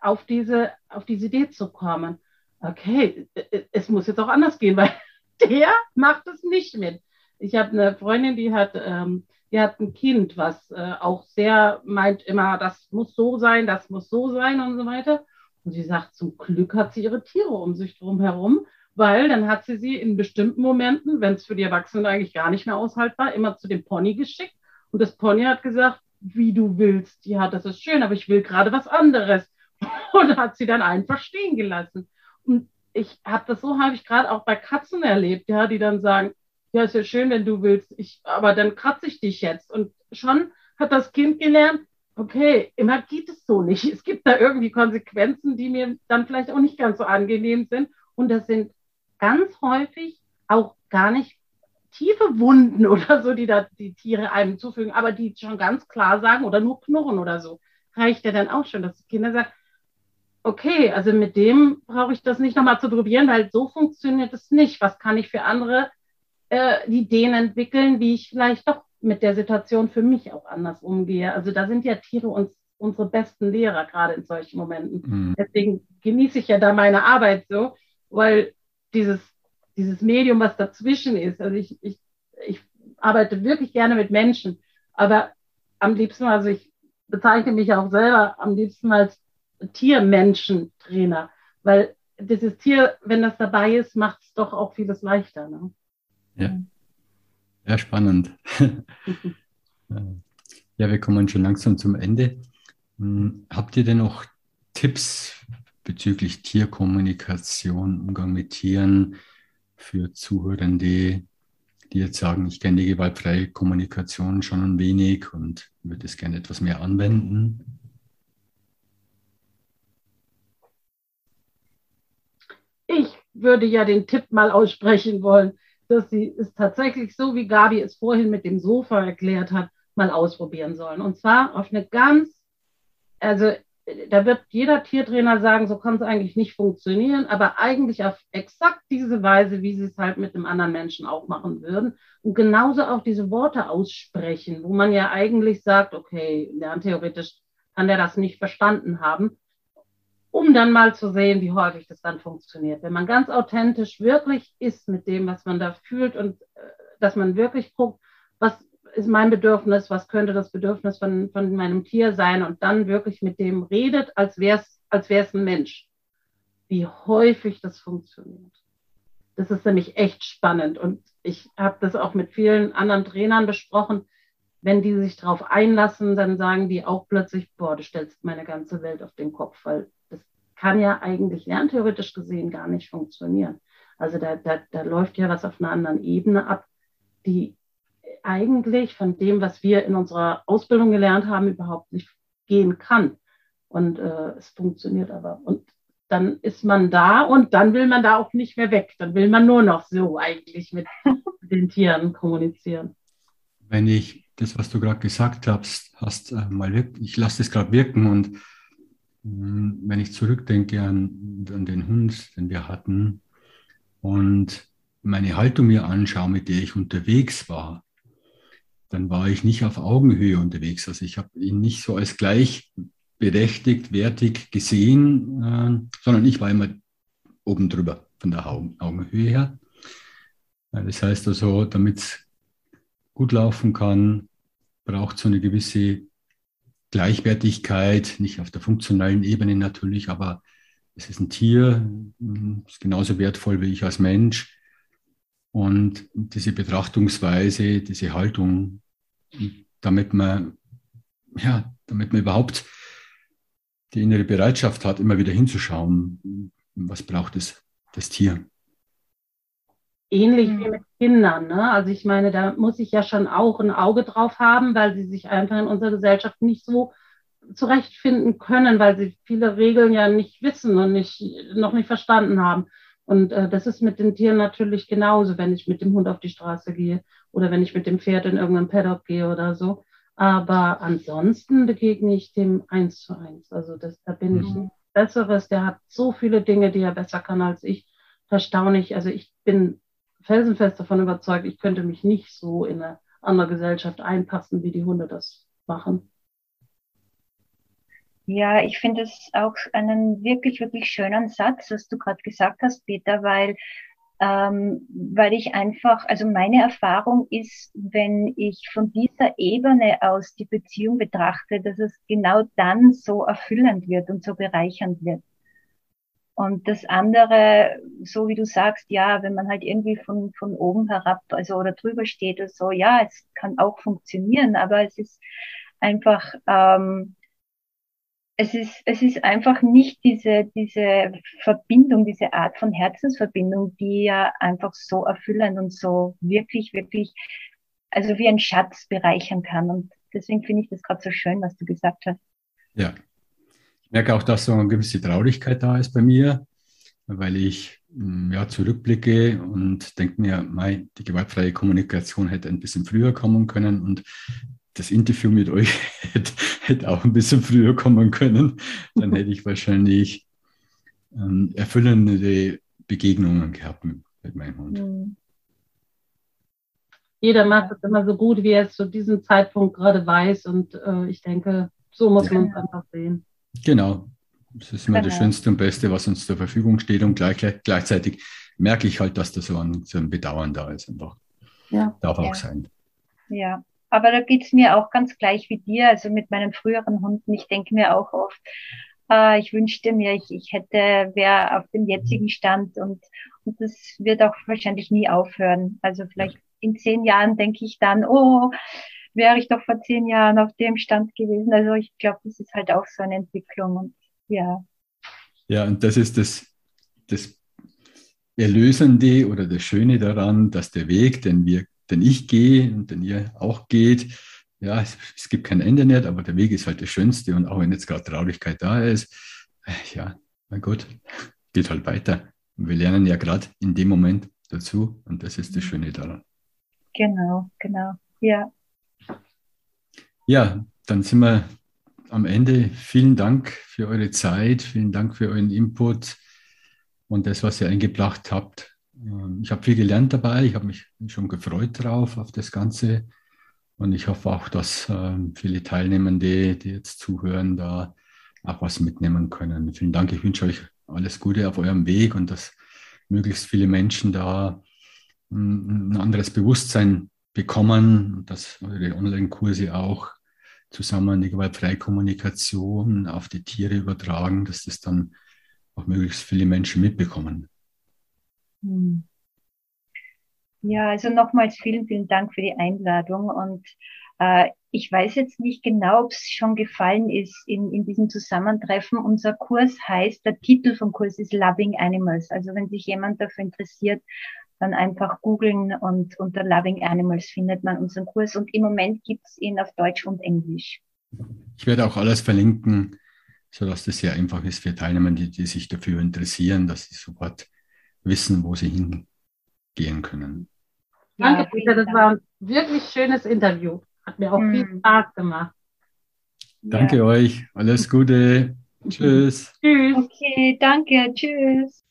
auf, diese, auf diese Idee zu kommen. Okay, es muss jetzt auch anders gehen, weil der macht es nicht mit. Ich habe eine Freundin, die hat, ähm, die hat ein Kind, was äh, auch sehr meint immer, das muss so sein, das muss so sein und so weiter. Und sie sagt, zum Glück hat sie ihre Tiere um sich drum herum, weil dann hat sie sie in bestimmten Momenten, wenn es für die Erwachsenen eigentlich gar nicht mehr aushaltbar, immer zu dem Pony geschickt. Und das Pony hat gesagt, wie du willst. Ja, das ist schön, aber ich will gerade was anderes. Und hat sie dann einfach stehen gelassen. Und ich habe das so, habe ich gerade auch bei Katzen erlebt, ja, die dann sagen, ja, ist ja schön, wenn du willst, ich, aber dann kratze ich dich jetzt. Und schon hat das Kind gelernt, okay, immer geht es so nicht. Es gibt da irgendwie Konsequenzen, die mir dann vielleicht auch nicht ganz so angenehm sind. Und das sind ganz häufig auch gar nicht tiefe Wunden oder so, die da die Tiere einem zufügen, aber die schon ganz klar sagen oder nur knurren oder so. Reicht ja dann auch schon, dass die Kinder sagen, okay, also mit dem brauche ich das nicht nochmal zu probieren, weil so funktioniert es nicht. Was kann ich für andere äh, Ideen entwickeln, wie ich vielleicht doch mit der Situation für mich auch anders umgehe. Also da sind ja Tiere uns unsere besten Lehrer, gerade in solchen Momenten. Mhm. Deswegen genieße ich ja da meine Arbeit so, weil dieses, dieses Medium, was dazwischen ist, also ich, ich, ich arbeite wirklich gerne mit Menschen, aber am liebsten, also ich bezeichne mich auch selber am liebsten als Tiermenschentrainer, weil dieses Tier, wenn das dabei ist, macht es doch auch vieles leichter. Ne? Ja. Ja, spannend. ja, wir kommen schon langsam zum Ende. Hm, habt ihr denn noch Tipps bezüglich Tierkommunikation, Umgang mit Tieren für Zuhörende, die jetzt sagen, ich kenne die gewaltfreie Kommunikation schon ein wenig und würde es gerne etwas mehr anwenden? Ich würde ja den Tipp mal aussprechen wollen, dass sie es tatsächlich so, wie Gabi es vorhin mit dem Sofa erklärt hat, mal ausprobieren sollen. Und zwar auf eine ganz, also da wird jeder Tiertrainer sagen, so kann es eigentlich nicht funktionieren, aber eigentlich auf exakt diese Weise, wie sie es halt mit einem anderen Menschen auch machen würden. Und genauso auch diese Worte aussprechen, wo man ja eigentlich sagt, okay, lerntheoretisch kann der das nicht verstanden haben, um dann mal zu sehen, wie häufig das dann funktioniert. Wenn man ganz authentisch wirklich ist mit dem, was man da fühlt und äh, dass man wirklich guckt, was ist mein Bedürfnis, was könnte das Bedürfnis von, von meinem Tier sein und dann wirklich mit dem redet, als wäre es als wär's ein Mensch. Wie häufig das funktioniert. Das ist nämlich echt spannend und ich habe das auch mit vielen anderen Trainern besprochen. Wenn die sich darauf einlassen, dann sagen die auch plötzlich, boah, du stellst meine ganze Welt auf den Kopf, weil kann ja eigentlich lerntheoretisch gesehen gar nicht funktionieren. Also da, da, da läuft ja was auf einer anderen Ebene ab, die eigentlich von dem, was wir in unserer Ausbildung gelernt haben, überhaupt nicht gehen kann. Und äh, es funktioniert aber. Und dann ist man da und dann will man da auch nicht mehr weg. Dann will man nur noch so eigentlich mit den Tieren kommunizieren. Wenn ich das, was du gerade gesagt hast, hast äh, mal wirken, ich lasse das gerade wirken und wenn ich zurückdenke an, an den Hund, den wir hatten und meine Haltung mir anschaue, mit der ich unterwegs war, dann war ich nicht auf Augenhöhe unterwegs. Also ich habe ihn nicht so als gleichberechtigt, wertig gesehen, äh, sondern ich war immer oben drüber von der Augenhöhe her. Das heißt also, damit es gut laufen kann, braucht so eine gewisse Gleichwertigkeit, nicht auf der funktionalen Ebene natürlich, aber es ist ein Tier, ist genauso wertvoll wie ich als Mensch. Und diese Betrachtungsweise, diese Haltung, damit man, ja, damit man überhaupt die innere Bereitschaft hat, immer wieder hinzuschauen, was braucht es, das Tier. Ähnlich wie mit Kindern. Ne? Also ich meine, da muss ich ja schon auch ein Auge drauf haben, weil sie sich einfach in unserer Gesellschaft nicht so zurechtfinden können, weil sie viele Regeln ja nicht wissen und nicht, noch nicht verstanden haben. Und äh, das ist mit den Tieren natürlich genauso, wenn ich mit dem Hund auf die Straße gehe oder wenn ich mit dem Pferd in irgendeinen Paddock gehe oder so. Aber ansonsten begegne ich dem eins zu eins. Also das, da bin mhm. ich ein Besseres. Der hat so viele Dinge, die er besser kann als ich. Erstaunlich. Also ich bin felsenfest davon überzeugt, ich könnte mich nicht so in eine andere Gesellschaft einpassen, wie die Hunde das machen. Ja, ich finde es auch einen wirklich, wirklich schönen Satz, was du gerade gesagt hast, Peter, weil, ähm, weil ich einfach, also meine Erfahrung ist, wenn ich von dieser Ebene aus die Beziehung betrachte, dass es genau dann so erfüllend wird und so bereichernd wird. Und das andere, so wie du sagst, ja, wenn man halt irgendwie von, von oben herab, also oder drüber steht oder so, ja, es kann auch funktionieren, aber es ist einfach, ähm, es ist, es ist einfach nicht diese, diese Verbindung, diese Art von Herzensverbindung, die ja einfach so erfüllend und so wirklich, wirklich, also wie ein Schatz bereichern kann. Und deswegen finde ich das gerade so schön, was du gesagt hast. Ja. Ich merke auch, dass so eine gewisse Traurigkeit da ist bei mir, weil ich mm, ja, zurückblicke und denke mir, mei, die gewaltfreie Kommunikation hätte ein bisschen früher kommen können und das Interview mit euch hätte, hätte, auch ein bisschen früher kommen können. Dann hätte ich wahrscheinlich ähm, erfüllende Begegnungen gehabt mit, mit meinem Hund. Mhm. Jeder macht es immer so gut, wie er es zu diesem Zeitpunkt gerade weiß. Und äh, ich denke, so muss ja. man es einfach sehen. Genau. Das ist immer genau. das Schönste und Beste, was uns zur Verfügung steht. Und gleich, gleichzeitig merke ich halt, dass da so ein, so ein Bedauern da ist. Einfach. Ja. Darf auch sein. Ja, aber da geht's mir auch ganz gleich wie dir, also mit meinen früheren Hunden. Ich denke mir auch oft, äh, ich wünschte mir, ich, ich hätte, wer auf dem jetzigen Stand und, und das wird auch wahrscheinlich nie aufhören. Also vielleicht in zehn Jahren denke ich dann, oh, wäre ich doch vor zehn Jahren auf dem Stand gewesen. Also ich glaube, das ist halt auch so eine Entwicklung und ja. Ja, und das ist das, das Erlösende oder das Schöne daran, dass der Weg, den wir, den ich gehe und den ihr auch geht, ja, es, es gibt kein Ende nicht, aber der Weg ist halt das Schönste und auch wenn jetzt gerade Traurigkeit da ist, äh, ja, mein Gott, geht halt weiter. Und wir lernen ja gerade in dem Moment dazu und das ist das Schöne daran. Genau, genau, ja. Ja, dann sind wir am Ende. Vielen Dank für eure Zeit, vielen Dank für euren Input und das, was ihr eingebracht habt. Ähm, ich habe viel gelernt dabei, ich habe mich schon gefreut drauf, auf das Ganze. Und ich hoffe auch, dass ähm, viele Teilnehmende, die jetzt zuhören, da auch was mitnehmen können. Vielen Dank, ich wünsche euch alles Gute auf eurem Weg und dass möglichst viele Menschen da ein anderes Bewusstsein bekommen, dass eure Online-Kurse auch zusammen die gewaltfreie Kommunikation auf die Tiere übertragen, dass das dann auch möglichst viele Menschen mitbekommen. Hm. Ja, also nochmals vielen, vielen Dank für die Einladung und äh, ich weiß jetzt nicht genau, ob es schon gefallen ist in, in diesem Zusammentreffen. Unser Kurs heißt, der Titel vom Kurs ist Loving Animals. Also wenn sich jemand dafür interessiert, dann einfach googeln und unter Loving Animals findet man unseren Kurs. Und im Moment gibt es ihn auf Deutsch und Englisch. Ich werde auch alles verlinken, sodass das sehr einfach ist für Teilnehmer, die, die sich dafür interessieren, dass sie sofort wissen, wo sie hingehen können. Danke, Peter. Das war ein wirklich schönes Interview. Hat mir auch viel hm. Spaß gemacht. Danke ja. euch. Alles Gute. Tschüss. Tschüss. Okay, danke. Tschüss.